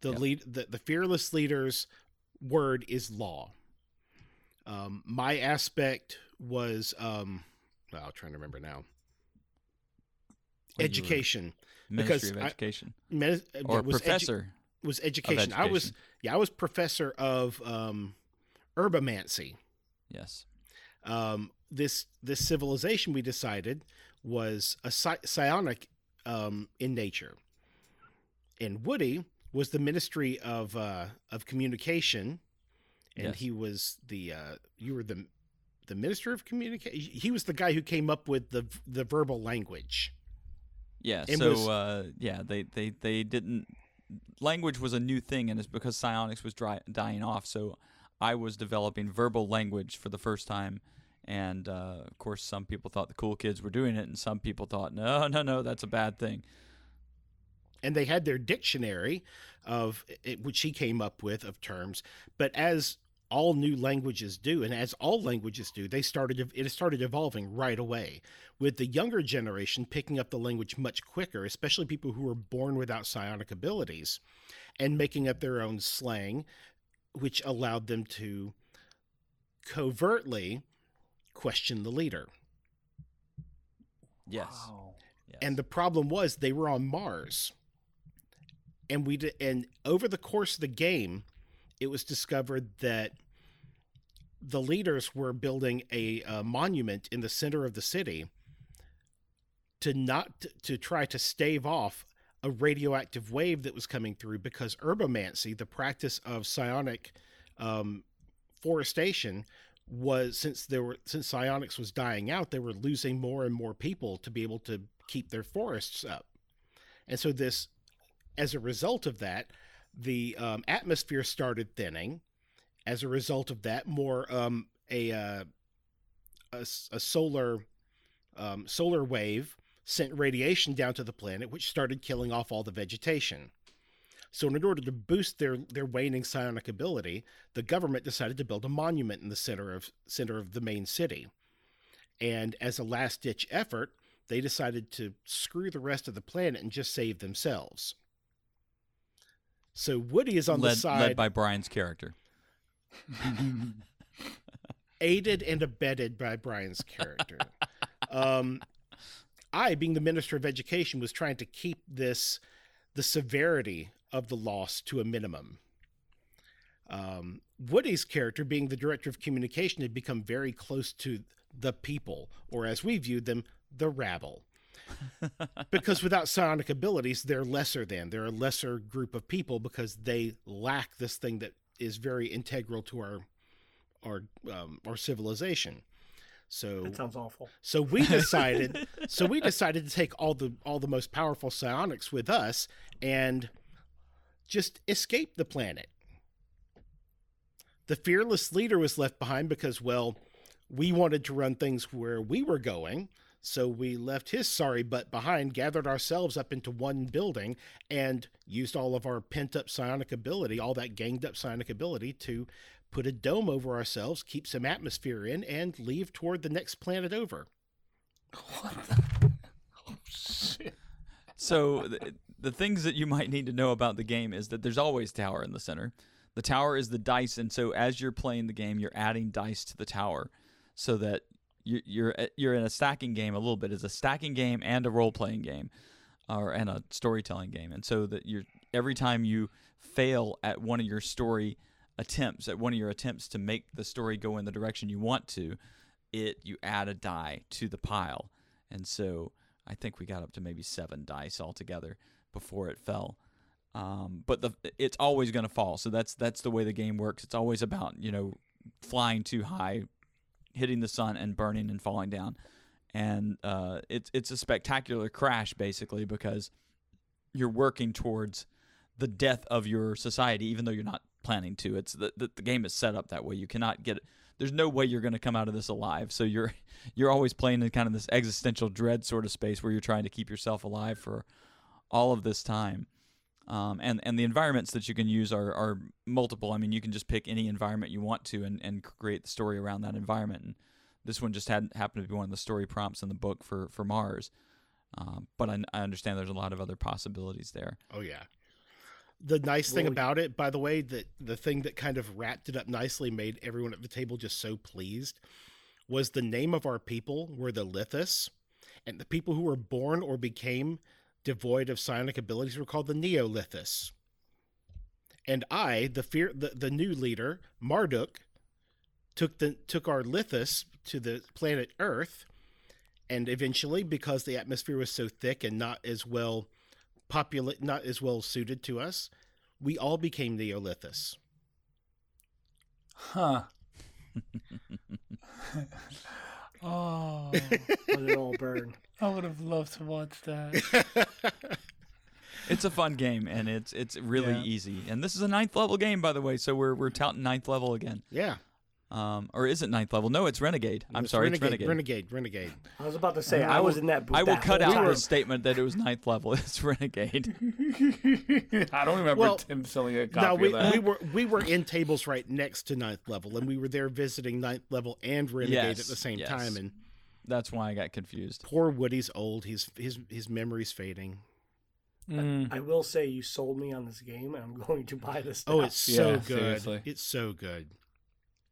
The Yep. lead the, the fearless leader's word is law. Um, my aspect was um, well, I'm trying to remember now. When Education. Ministry because of I- Education Medi- uh, or was edu- professor was of education. I was yeah, I was professor of um, herbomancy. Yes. Um, this this civilization we decided was a psi- psionic um, in nature, and Woody was the Ministry of uh, of Communication, and Yes. he was the uh, you were the the Minister of Communication. He was the guy who came up with the the verbal language. Yeah. It so was- uh, yeah, they, they they didn't. Language was a new thing, and it's because psionics was dry, dying off. So I was developing verbal language for the first time, and uh, of course, some people thought the cool kids were doing it, and some people thought, no, no, no, that's a bad thing. and they had their dictionary of which he came up with of terms but as all new languages do and as all languages do they started it started evolving right away with the younger generation picking up the language much quicker especially people who were born without psionic abilities and making up their own slang which allowed them to covertly question the leader Yes. yes. and the problem was they were on Mars. And we did, and over the course of the game, it was discovered that the leaders were building a, uh monument in the center of the city to not to try to stave off a radioactive wave that was coming through because herbomancy, the practice of psionic um, forestation, was since there were since psionics was dying out, they were losing more and more people to be able to keep their forests up, and so this, as a result of that, the um, atmosphere started thinning. As a result of that, more um, a, uh, a a solar um, solar wave sent radiation down to the planet, which started killing off all the vegetation. So, in order to boost their their waning psionic ability, the government decided to build a monument in the center of center of the main city. And as a last ditch effort, they decided to screw the rest of the planet and just save themselves. So Woody is on led, the side, led by Brian's character. aided and abetted by Brian's character. um, I, being the minister of education, was trying to keep this the severity of the loss to a minimum. Um, Woody's character, being the director of communication, had become very close to the people, or as we viewed them, the rabble. Because without psionic abilities, they're lesser than. They're a lesser group of people because they lack this thing that is very integral to our our um, our civilization. So That sounds awful. so we decided so we decided to take all the all the most powerful psionics with us and just escape the planet. The fearless leader was left behind because well, we wanted to run things where we were going. So we left his sorry butt behind, gathered ourselves up into one building, and used all of our pent up psionic ability, all that ganged up psionic ability, to put a dome over ourselves, keep some atmosphere in, and leave toward the next planet over. What the? Oh, shit. So the, the things that you might need to know about the game is that there's always tower in the center. The tower is the dice, and so as you're playing the game, you're adding dice to the tower, so that you, you're uh, you're in a stacking game a little bit. It's a stacking game and a role playing game, or and a storytelling game. And so that you're every time you fail at one of your story attempts, at one of your attempts to make the story go in the direction you want to, it you add a die to the pile. And so I think we got up to maybe seven dice altogether before it fell. Um, but the it's always going to fall. So that's that's the way the game works. It's always about you know flying too high, hitting the sun and burning and falling down, and uh, it's it's a spectacular crash basically because you're working towards the death of your society, even though you're not planning to. It's the the, the game is set up that way. You cannot get there's no way you're going to come out of this alive. So you're you're always playing in kind of this existential dread sort of space where you're trying to keep yourself alive for all of this time. Um, and and the environments that you can use are, are multiple. I mean, you can just pick any environment you want to and, and create the story around that environment. And this one just had happened to be one of the story prompts in the book for for Mars. Um, but I, I understand there's a lot of other possibilities there. Oh yeah. The nice thing Well, about it, by the way, that the thing that kind of wrapped it up nicely, made everyone at the table just so pleased, was the name of our people were the Lithus, and the people who were born or became devoid of psionic abilities were called the Neolithus. And I, the fear, the, the new leader, Marduk, took the took our Lithus to the planet Earth, and eventually, because the atmosphere was so thick and not as well populate, not as well suited to us, we all became Neolithus. Huh. oh, Let it all burn. I would have loved to watch that. It's a fun game and it's it's really Yeah. easy. And this is a ninth level game, by the way. So we're we're touting ninth level again. Yeah, Um, or is it ninth level? No, it's Renegade. I'm It's sorry, renegade, it's Renegade. renegade, renegade. I was about to say I I, will- was in that booth. I will that cut whole out time. the statement that it was ninth level. It's Renegade. I don't remember Well, Tim selling a copy No, we, of that. we were we were in tables right next to ninth level, and we were there visiting ninth level and renegade Yes, at the same yes. time. And That's why I got confused. poor Woody's old; he's his his memory's fading. Mm. I will say you sold me on this game, and I'm going to buy this. Oh, it's so Yeah, good! seriously. It's so good.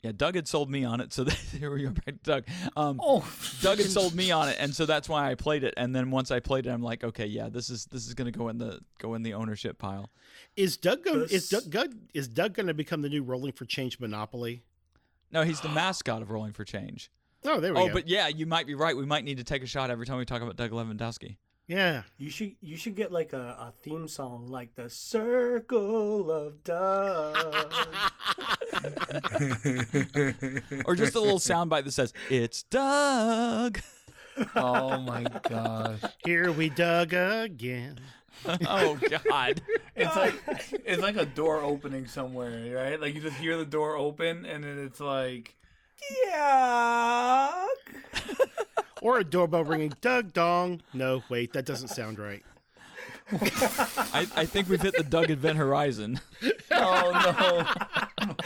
Yeah, Doug had sold me on it, so here we go back to Doug. Um, Oh, Doug had sold me on it, and so that's why I played it. And then once I played it, I'm like, okay, yeah, this is this is gonna go in the go in the ownership pile. Is Doug going? Is This- Doug, Doug is Doug going to become the new Rolling for Change Monopoly? No, he's the mascot of Rolling for Change. Oh, there we Oh, go. Oh, but yeah, you might be right. We might need to take a shot every time we talk about Doug Levandowski. Yeah, You should you should get like a, a theme song like the Circle of Doug. Or just a little soundbite that says, "It's Doug." oh my gosh. here we dug again. oh God. It's like it's like a door opening somewhere, right? Like you just hear the door open and then it's like yeah. Or a doorbell ringing. Doug Dong. No, wait, that doesn't sound right. I, I think we've hit the Doug event horizon. Oh no.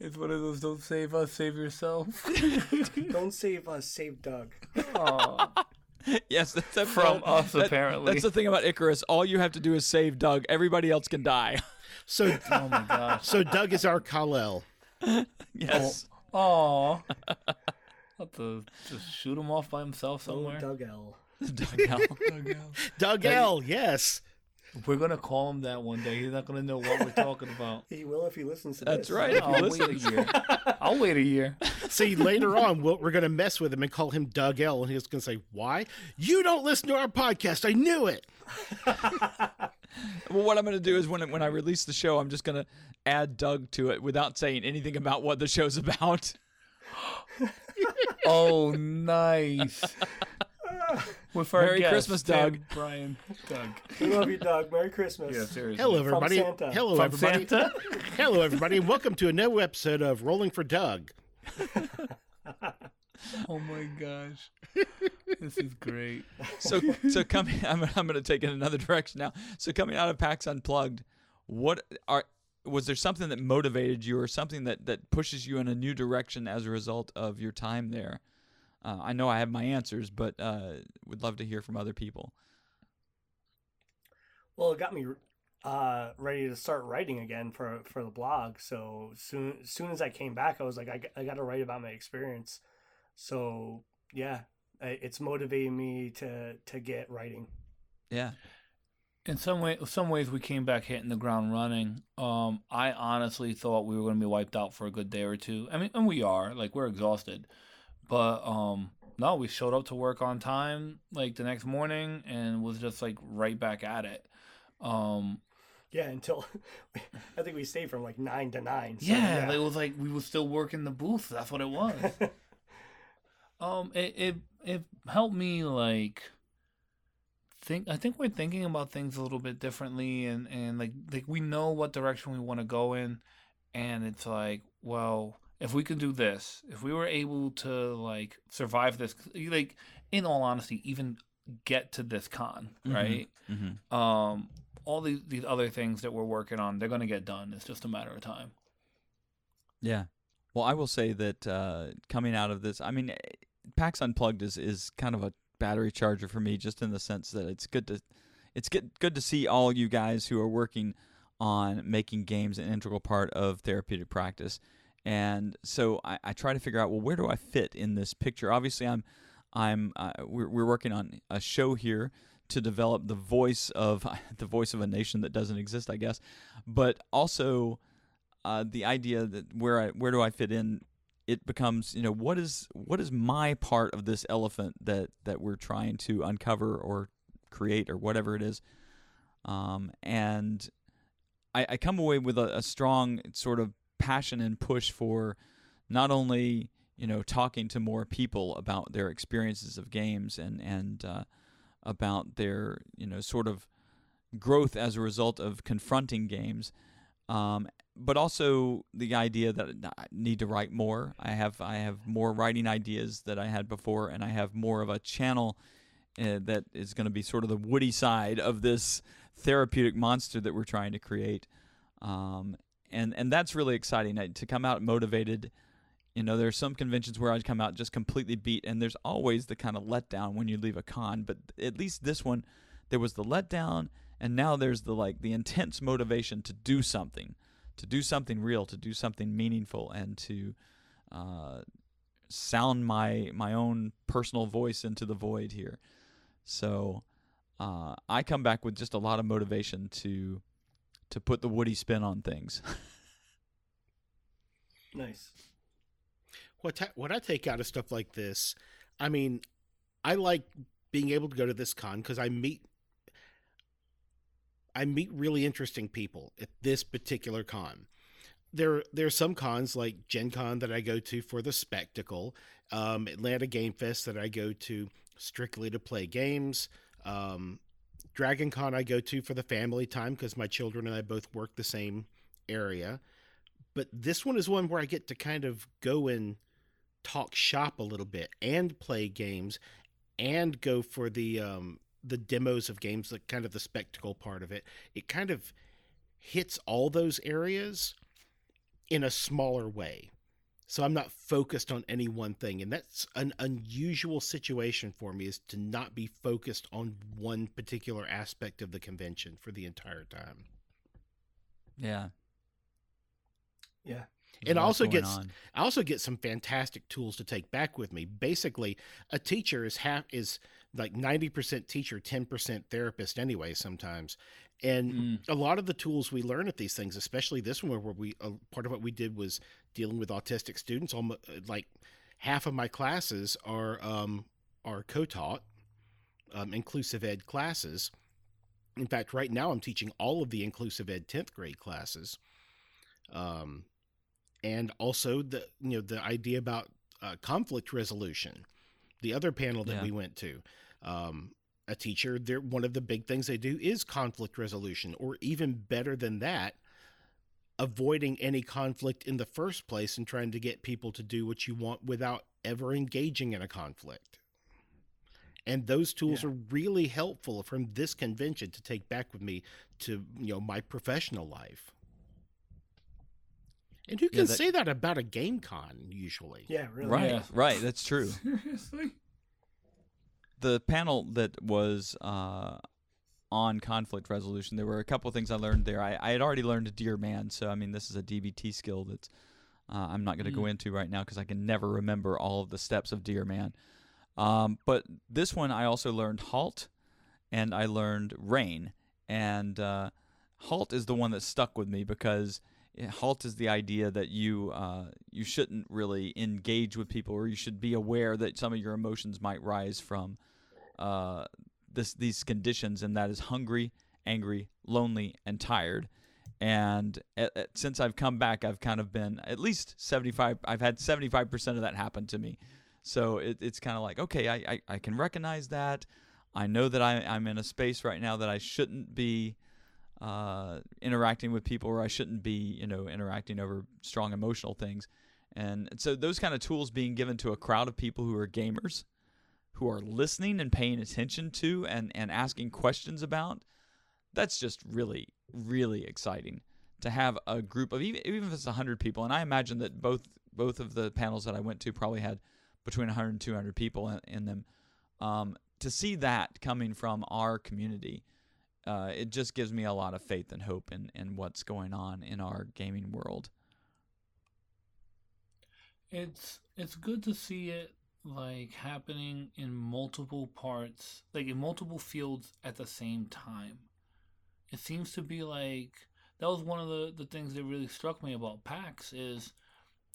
it's one of those don't save us, save yourself. Don't save us, save Doug. Oh. yes, that's a, From us, that- apparently. That's the thing about Icarus. All you have to do is save Doug. Everybody else can die. So, Oh my gosh. so Doug is our Kal-El. yes. Oh. Have to just shoot him off by himself somewhere. Oh, somewhere. Doug L. Doug L. Doug L. Yes. We're gonna call him that one day. He's not gonna know what we're talking about. He will if he listens to that. That's this. right. If I'll wait a year. I'll wait a year. See, later on, we'll, we're going to mess with him and call him Doug L. And he's going to say, Why? You don't listen to our podcast. I knew it. Well, what I'm going to do is when when I release the show, I'm just going to add Doug to it without saying anything about what the show's about. Oh, nice. With our Merry guest, Christmas, Tim, Doug. Brian, Doug. We love you, Doug. Merry Christmas. Yeah, seriously. Hello, everybody. Santa. Hello, From everybody. Santa? Hello, everybody. Welcome to a new episode of Rolling for Doug. Oh my gosh. This is great. So so coming, I'm I'm going to take it in another direction now. So coming out of PAX Unplugged, what are was there something that motivated you or something that that pushes you in a new direction as a result of your time there? Uh, I know I have my answers, but uh, would love to hear from other people. Well, it got me uh, ready to start writing again for for the blog. So soon as soon as I came back, I was like, I, I got to write about my experience. So yeah, it's motivating me to to get writing. Yeah. In some way, some ways, we came back hitting the ground running. Um, I honestly thought we were going to be wiped out for a good day or two. I mean, and we are. Like we're exhausted, but um, no, we showed up to work on time, like the next morning, and was just like right back at it. Um, Yeah, until I think we stayed from like nine to nine. So, yeah, it was like we were still working the booth. That's what it was. um, it it it helped me like think. I think we're thinking about things a little bit differently, and and like like we know what direction we want to go in, and it's like, well, if we can do this, if we were able to like survive this, like in all honesty, even get to this con, Mhm. right? Mm-hmm. Um, all these these other things that we're working on, they're gonna get done. It's just a matter of time. Yeah. Well, I will say that uh, coming out of this, I mean, eh, PAX Unplugged is, is kind of a battery charger for me, just in the sense that it's good to it's good good to see all you guys who are working on making games an integral part of therapeutic practice. And so I, I try to figure out well where do I fit in this picture. Obviously, I'm I'm uh, we're, we're working on a show here to develop the voice of the voice of a nation that doesn't exist, I guess, but also uh, the idea that where I where do I fit in? It becomes you know what is what is my part of this elephant that that we're trying to uncover or create or whatever it is, um, and I, I come away with a, a strong sort of passion and push for not only you know talking to more people about their experiences of games and and uh, about their you know sort of growth as a result of confronting games um, but also the idea that I need to write more. I have I have more writing ideas that I had before, and I have more of a channel uh, that is going to be sort of the woody side of this therapeutic monster that we're trying to create. Um, and and that's really exciting uh, to come out motivated. You know, there's some conventions where I'd come out just completely beat, and there's always the kind of letdown when you leave a con. But at least this one, there was the letdown, and now there's the like the intense motivation to do something to do something real, to do something meaningful, and to uh, sound my my own personal voice into the void here. So uh, I come back with just a lot of motivation to to put the woody spin on things. nice. What ta- what I take out of stuff like this, I mean, I like being able to go to this con because I meet I meet really interesting people at this particular con. There there are some cons like Gen Con that I go to for the spectacle, um, Atlanta Game Fest that I go to strictly to play games. Um, Dragon Con I go to for the family time because my children and I both work the same area. But this one is one where I get to kind of go and talk shop a little bit and play games and go for the um, the demos of games, the kind of the spectacle part of it. It kind of hits all those areas in a smaller way. So I'm not focused on any one thing, and that's an unusual situation for me is to not be focused on one particular aspect of the convention for the entire time. yeah, Yeah. And Lots also going gets on. I also get some fantastic tools to take back with me. Basically, a teacher is half is like 90% teacher, 10% therapist anyway sometimes. And Mm. a lot of the tools we learn at these things, especially this one where we uh, part of what we did was dealing with autistic students, almost like half of my classes are um are co-taught um, inclusive ed classes. In fact, right now I'm teaching all of the inclusive ed 10th grade classes. Um and also the you know the idea about uh, conflict resolution the other panel that Yeah. we went to um, a teacher they're one of the big things they do is conflict resolution or even better than that avoiding any conflict in the first place and trying to get people to do what you want without ever engaging in a conflict and those tools Yeah. are really helpful from this convention to take back with me to you know my professional life and who Yeah, can that- say that about a game con usually? Yeah, really. Right, Yeah. right. That's true. Seriously? the panel that was uh, on conflict resolution. There were a couple things I learned there. I, I had already learned Dear Man, so I mean this is a DBT skill that's uh, I'm not going to go into right now because I can never remember all of the steps of Dear Man. Um, but this one I also learned Halt, and I learned Rain, and uh, Halt is the one that stuck with me because halt is the idea that you uh, you shouldn't really engage with people, or you should be aware that some of your emotions might rise from uh, this these conditions, and that is hungry, angry, lonely, and tired. And at, at, since I've come back, I've kind of been at least seventy five. I've had seventy five percent of that happen to me. So it, it's kind of like okay, I, I, I can recognize that. I know that I, I'm in a space right now that I shouldn't be uh, interacting with people where I shouldn't be, you know, interacting over strong emotional things. And so those kind of tools being given to a crowd of people who are gamers, who are listening and paying attention to and, and asking questions about, that's just really, really exciting to have a group of even, even if it's 100 people. And I imagine that both both of the panels that I went to probably had between 100 and 200 people in, in them. Um, to see that coming from our community uh, it just gives me a lot of faith and hope in, in what's going on in our gaming world. It's it's good to see it like happening in multiple parts, like in multiple fields at the same time. It seems to be like that was one of the, the things that really struck me about PAX is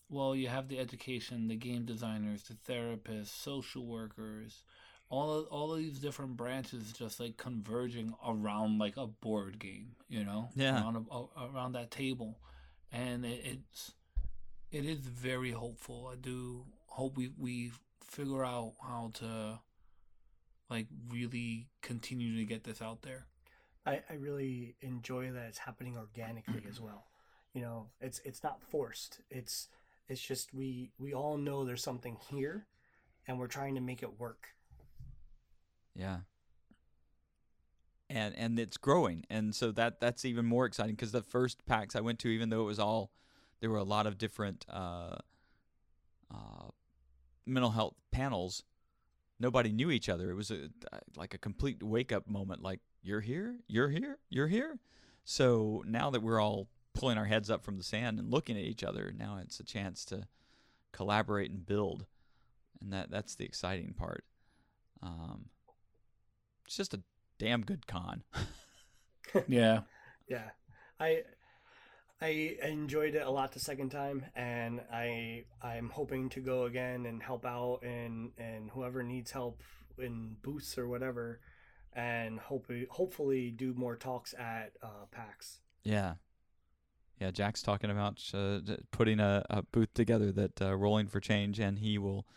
well, you have the education, the game designers, the therapists, social workers, all of, all of these different branches just like converging around like a board game, you know, yeah, around a, around that table, and it, it's it is very hopeful. I do hope we we figure out how to like really continue to get this out there. I, I really enjoy that it's happening organically as well. You know, it's it's not forced. It's it's just we we all know there's something here, and we're trying to make it work yeah. And and it's growing, and so that that's even more exciting because the first PAX I went to, even though it was all, there were a lot of different uh, uh, mental health panels. Nobody knew each other. It was a like a complete wake up moment. Like you're here, you're here, you're here. So now that we're all pulling our heads up from the sand and looking at each other, now it's a chance to collaborate and build, and that that's the exciting part. Um, it's just a damn good con. yeah. Yeah. I I enjoyed it a lot the second time and I I'm hoping to go again and help out and and whoever needs help in booths or whatever and hope hopefully do more talks at uh, PAX. Yeah. Yeah, Jack's talking about uh, putting a, a, booth together that uh, Rolling for Change, and he will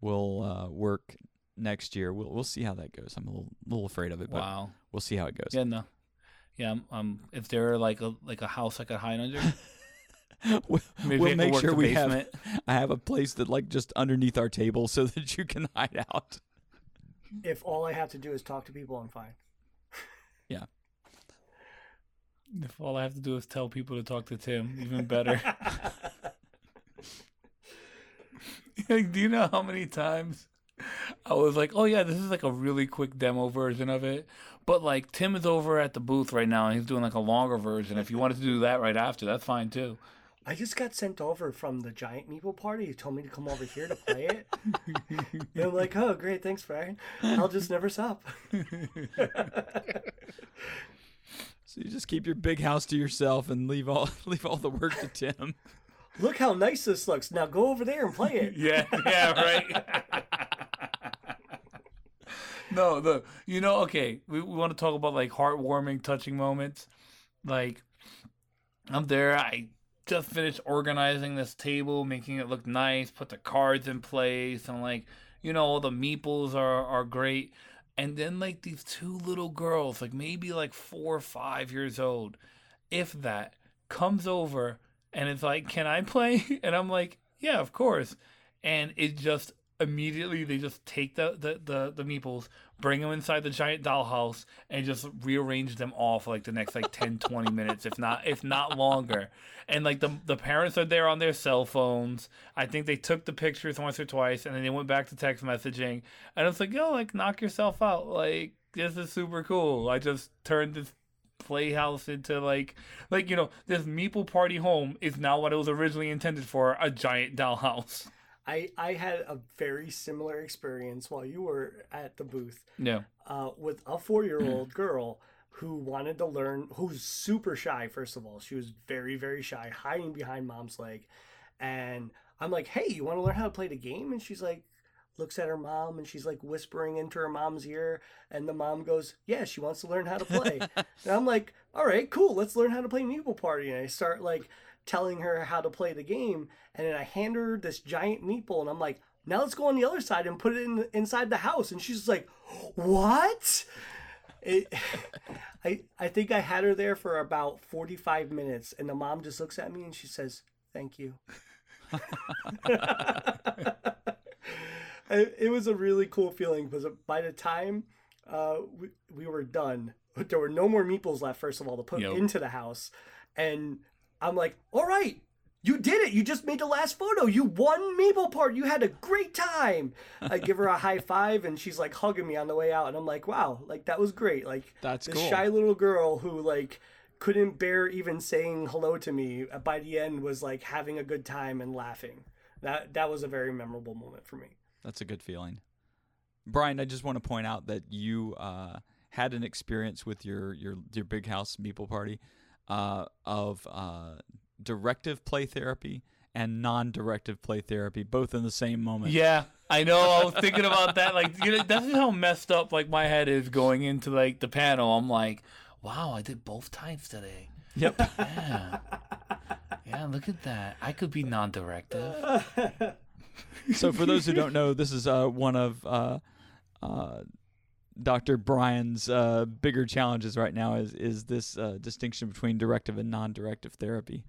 will uh, work next year. We'll we'll see how that goes. I'm a little little afraid of it, but wow. we'll see how it goes. Yeah, no, yeah. Um, if there like a like a house I could hide under, we'll, we'll make sure we basement. have. I have a place that like just underneath our table so that you can hide out. If all I have to do is talk to people, I'm fine. yeah. If all I have to do is tell people to talk to Tim, even better. like, do you know how many times I was like, oh yeah, this is like a really quick demo version of it. But like Tim is over at the booth right now and he's doing like a longer version. If you wanted to do that right after, that's fine too. I just got sent over from the Giant Meeple party. He told me to come over here to play it. and I'm like, oh great, thanks, Brian. I'll just never stop. so you just keep your big house to yourself and leave all leave all the work to Tim. Look how nice this looks. Now go over there and play it. yeah, yeah, right no, the you know, okay, we, we want to talk about like heartwarming, touching moments. Like I'm there, I just finished organizing this table, making it look nice, put the cards in place, and like, you know, all the meeples are are great. And then like these two little girls, like maybe like four or five years old, if that, comes over and it's like, Can I play? And I'm like, Yeah, of course. And it just immediately they just take the, the, the, the meeples, bring them inside the giant dollhouse, and just rearrange them all for like the next like 10, 20 minutes, if not if not longer. And like the the parents are there on their cell phones. I think they took the pictures once or twice, and then they went back to text messaging. And it's like, yo, like knock yourself out. Like this is super cool. I just turned this playhouse into like like you know this meeple party home is now what it was originally intended for a giant dollhouse I, I had a very similar experience while you were at the booth yeah uh, with a four year old girl who wanted to learn, who's super shy, first of all. She was very, very shy, hiding behind mom's leg. And I'm like, hey, you want to learn how to play the game? And she's like, looks at her mom and she's like whispering into her mom's ear. And the mom goes, yeah, she wants to learn how to play. and I'm like, all right, cool, let's learn how to play Meeple Party. And I start like telling her how to play the game. And then I hand her this giant meeple and I'm like, now let's go on the other side and put it in inside the house. And she's like, what? It, I I think I had her there for about 45 minutes and the mom just looks at me and she says, "Thank you." it, it was a really cool feeling because by the time uh, we, we were done, there were no more meeples left, first of all, to put Yep. into the house. And I'm like, all right, you did it. You just made the last photo. You won Meeple Part. You had a great time. I give her a high five and she's like hugging me on the way out. And I'm like, wow, like that was great. Like That's this cool. shy little girl who like couldn't bear even saying hello to me uh, by the end was like having a good time and laughing. That that was a very memorable moment for me. That's a good feeling. Brian, I just want to point out that you uh, had an experience with your your your big house meeple party uh, of uh, directive play therapy and non-directive play therapy, both in the same moment. Yeah, I know. I was thinking about that. Like, you know, that's how messed up like my head is going into like the panel. I'm like, wow, I did both times today. Yep. Yeah, yeah. Look at that. I could be non-directive. so for those who don't know, this is uh, one of uh, uh, Dr. Brian's uh, bigger challenges right now is is this uh, distinction between directive and non-directive therapy.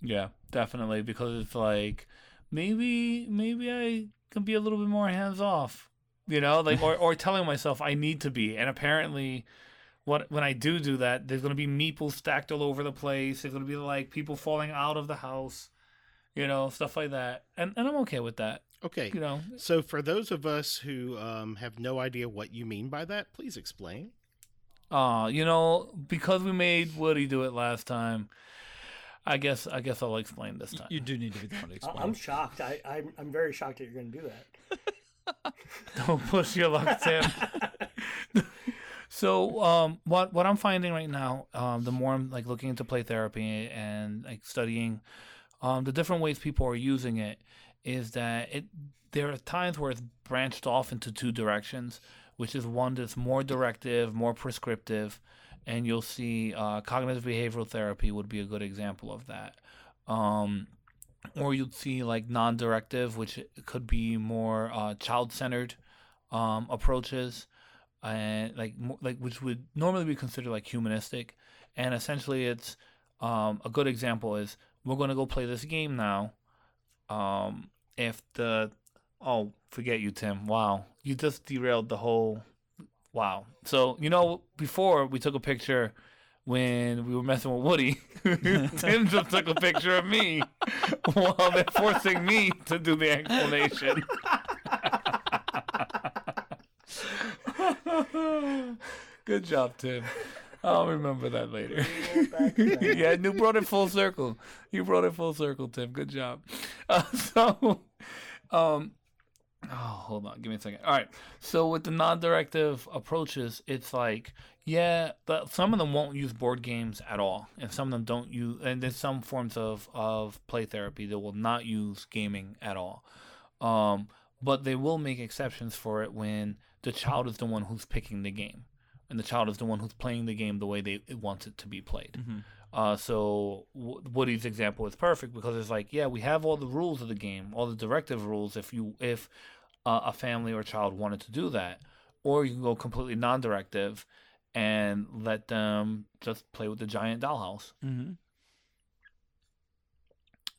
Yeah, definitely. Because it's like maybe maybe I can be a little bit more hands off. You know, like or, or telling myself I need to be. And apparently what when I do do that, there's gonna be meeples stacked all over the place. There's gonna be like people falling out of the house, you know, stuff like that. And and I'm okay with that. Okay. You know, So, for those of us who um, have no idea what you mean by that, please explain. uh, you know, because we made Woody do it last time. I guess I guess I'll explain this time. You do need to be the one to explain. I'm shocked. I, I'm, I'm very shocked that you're going to do that. Don't push your luck, Tim. so, um, what what I'm finding right now, um, the more I'm like looking into play therapy and like studying, um, the different ways people are using it, is that it there are times where it's branched off into two directions, which is one that's more directive, more prescriptive, and you'll see uh, cognitive behavioral therapy would be a good example of that. Um, or you'd see like non-directive, which could be more uh, child-centered um, approaches, and like like which would normally be considered like humanistic. And essentially, it's um, a good example is we're going to go play this game now. Um, if the oh forget you Tim, wow, you just derailed the whole. Wow. So you know before we took a picture when we were messing with Woody, Tim just took a picture of me while they're forcing me to do the explanation. Good job, Tim. I'll remember that later. yeah, you brought it full circle. You brought it full circle, Tim. Good job. Uh, so, um, oh, hold on, give me a second. All right. So with the non-directive approaches, it's like, yeah, but some of them won't use board games at all, and some of them don't use. And there's some forms of of play therapy that will not use gaming at all. Um, but they will make exceptions for it when the child is the one who's picking the game, and the child is the one who's playing the game the way they it wants it to be played. Uh, so w- Woody's example is perfect because it's like, yeah, we have all the rules of the game, all the directive rules. If you if uh, a family or child wanted to do that, or you can go completely non-directive and let them just play with the giant dollhouse. Mm-hmm.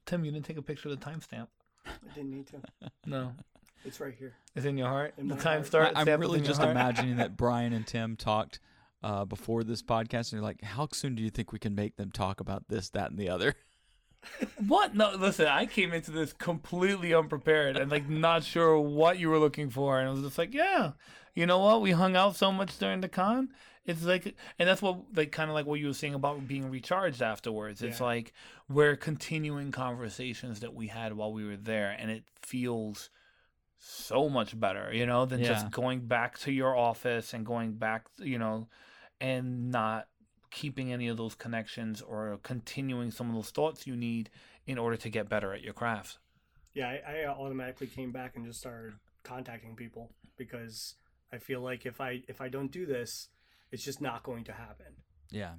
Tim, you didn't take a picture of the timestamp. I didn't need to. No, It's right here. it's in your heart. In the time heart. start. I'm really just imagining that Brian and Tim talked uh, before this podcast, and they're like, "How soon do you think we can make them talk about this, that, and the other?" What? No, listen. I came into this completely unprepared and like not sure what you were looking for, and I was just like, yeah, you know what? We hung out so much during the con. It's like, and that's what like kind of like what you were saying about being recharged afterwards. It's Yeah. like we're continuing conversations that we had while we were there, and it feels so much better, you know, than Yeah. just going back to your office and going back, you know, and not keeping any of those connections or continuing some of those thoughts you need in order to get better at your craft. Yeah, I, I automatically came back and just started contacting people because I feel like if I if I don't do this, it's just not going to happen. Yeah.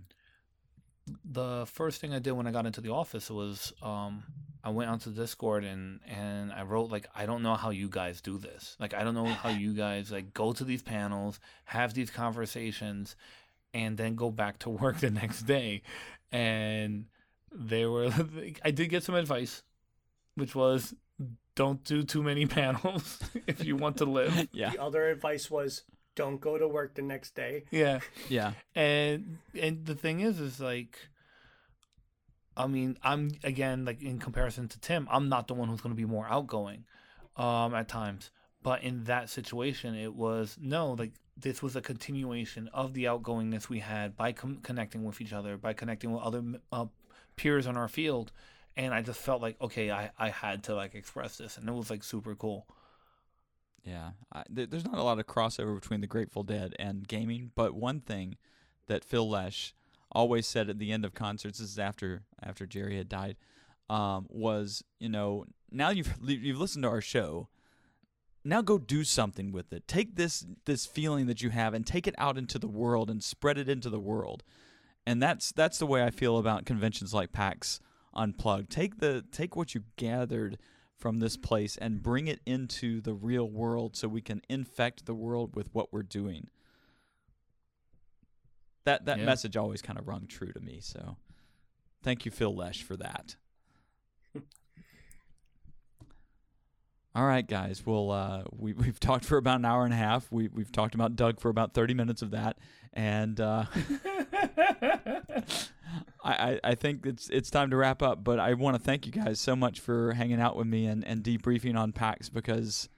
The first thing I did when I got into the office was um, I went onto Discord and and I wrote like I don't know how you guys do this. Like I don't know how you guys like go to these panels, have these conversations, and then go back to work the next day. And they were I did get some advice, which was don't do too many panels if you want to live. Yeah. The other advice was don't go to work the next day. Yeah. Yeah. and and the thing is is like i mean i'm again like in comparison to tim i'm not the one who's going to be more outgoing um at times but in that situation it was no like this was a continuation of the outgoingness we had by com- connecting with each other by connecting with other uh, peers on our field and i just felt like okay i i had to like express this and it was like super cool Yeah, I, there, there's not a lot of crossover between the Grateful Dead and gaming, but one thing that Phil Lesh always said at the end of concerts, this is after after Jerry had died, um, was you know now you've you've listened to our show, now go do something with it. Take this this feeling that you have and take it out into the world and spread it into the world, and that's that's the way I feel about conventions like PAX Unplugged. Take the take what you gathered from this place and bring it into the real world so we can infect the world with what we're doing. That that Yeah. message always kind of rung true to me. So thank you, Phil Lesh, for that. All right, guys. Well, uh, we we've talked for about an hour and a half. We we've talked about Doug for about thirty minutes of that, and uh, I, I I think it's it's time to wrap up. But I want to thank you guys so much for hanging out with me and and debriefing on PAX because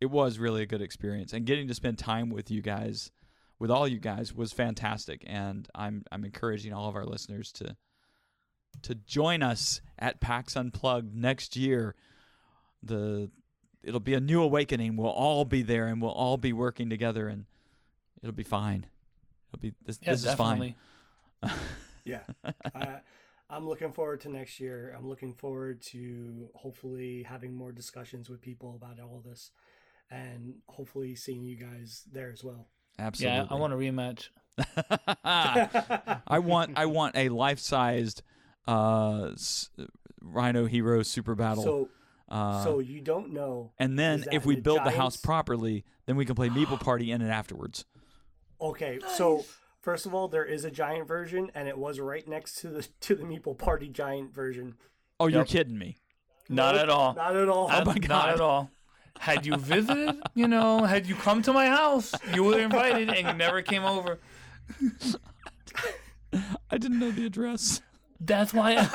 it was really a good experience, and getting to spend time with you guys, with all you guys, was fantastic. And I'm I'm encouraging all of our listeners to to join us at PAX Unplugged next year. The it'll be a new awakening. We'll all be there and we'll all be working together and it'll be fine. It'll be this, yeah this is fine. Yeah. I, I'm looking forward to next year. I'm looking forward to hopefully having more discussions with people about all this and hopefully seeing you guys there as well. Absolutely. yeah i want a rematch I want I want a life-sized uh Rhino Hero Super Battle. So, uh, so you don't know. and then if we the build the house properly, then we can play Meeple Party in it afterwards. Okay, so first of all, there is a giant version, and it was right next to the to the Meeple Party giant version. Oh, you're Yep. kidding me. not Nope, at all Not at all. Oh my god! Not God. at all. Had you visited, you know, had you come to my house, you were invited and you never came over. I didn't know the address. That's why.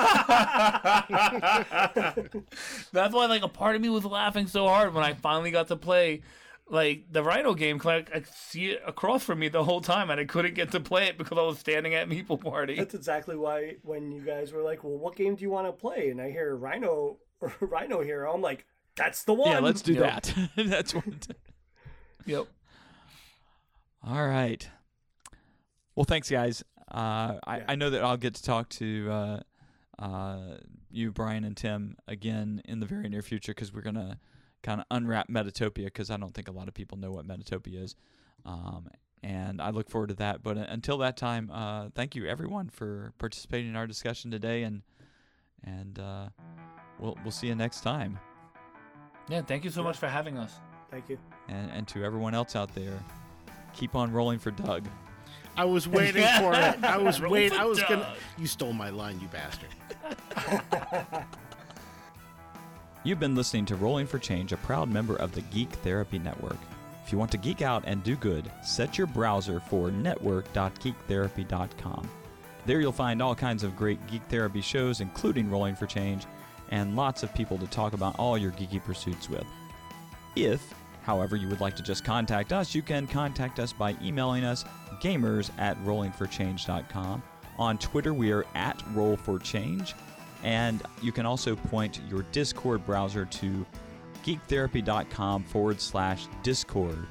That's why, like, a part of me was laughing so hard when I finally got to play, like, the Rhino game. 'cause I, I could see it across from me the whole time, and I couldn't get to play it because I was standing at Meeple Party. That's exactly why when you guys were like, "Well, what game do you want to play?" and I hear Rhino Rhino Hero, I'm like, "That's the one." Yeah, let's do Yep. that. That's what. Yep. All right. Well, thanks, guys. Uh, I, Yeah. I know that I'll get to talk to uh, uh, you, Brian, and Tim again in the very near future because we're going to kind of unwrap Metatopia because I don't think a lot of people know what Metatopia is. Um, and I look forward to that. But uh, until that time, uh, thank you, everyone, for participating in our discussion today. And and uh, we'll, we'll see you next time. Yeah, thank you so much for having us. Thank you. And, and to everyone else out there, keep on rolling for Doug. I was waiting for it. I was waiting. I was gonna. You stole my line, you bastard. You've been listening to Rolling for Change, a proud member of the Geek Therapy Network. If you want to geek out and do good, set your browser for network.geektherapy.com. There you'll find all kinds of great geek therapy shows, including Rolling for Change, and lots of people to talk about all your geeky pursuits with. If, however, you would like to just contact us, you can contact us by emailing us gamers at rollingforchange.com. On Twitter, we are at roll4change, and you can also point your Discord browser to geektherapy.com forward slash Discord.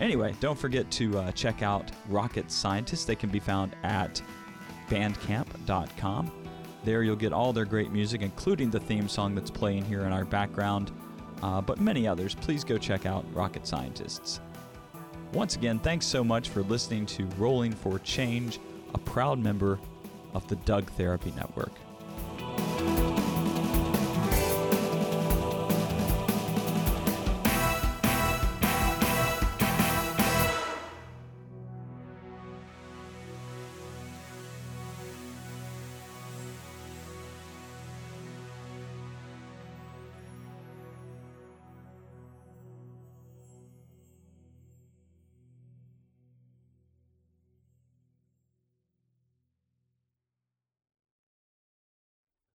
Anyway, don't forget to uh, check out Rocket Scientists. They can be found at bandcamp.com. There you'll get all their great music, including the theme song that's playing here in our background, uh, but many others. Please go check out Rocket Scientists. Once again, thanks so much for listening to Rolling for Change, a proud member of the Doug Therapy Network.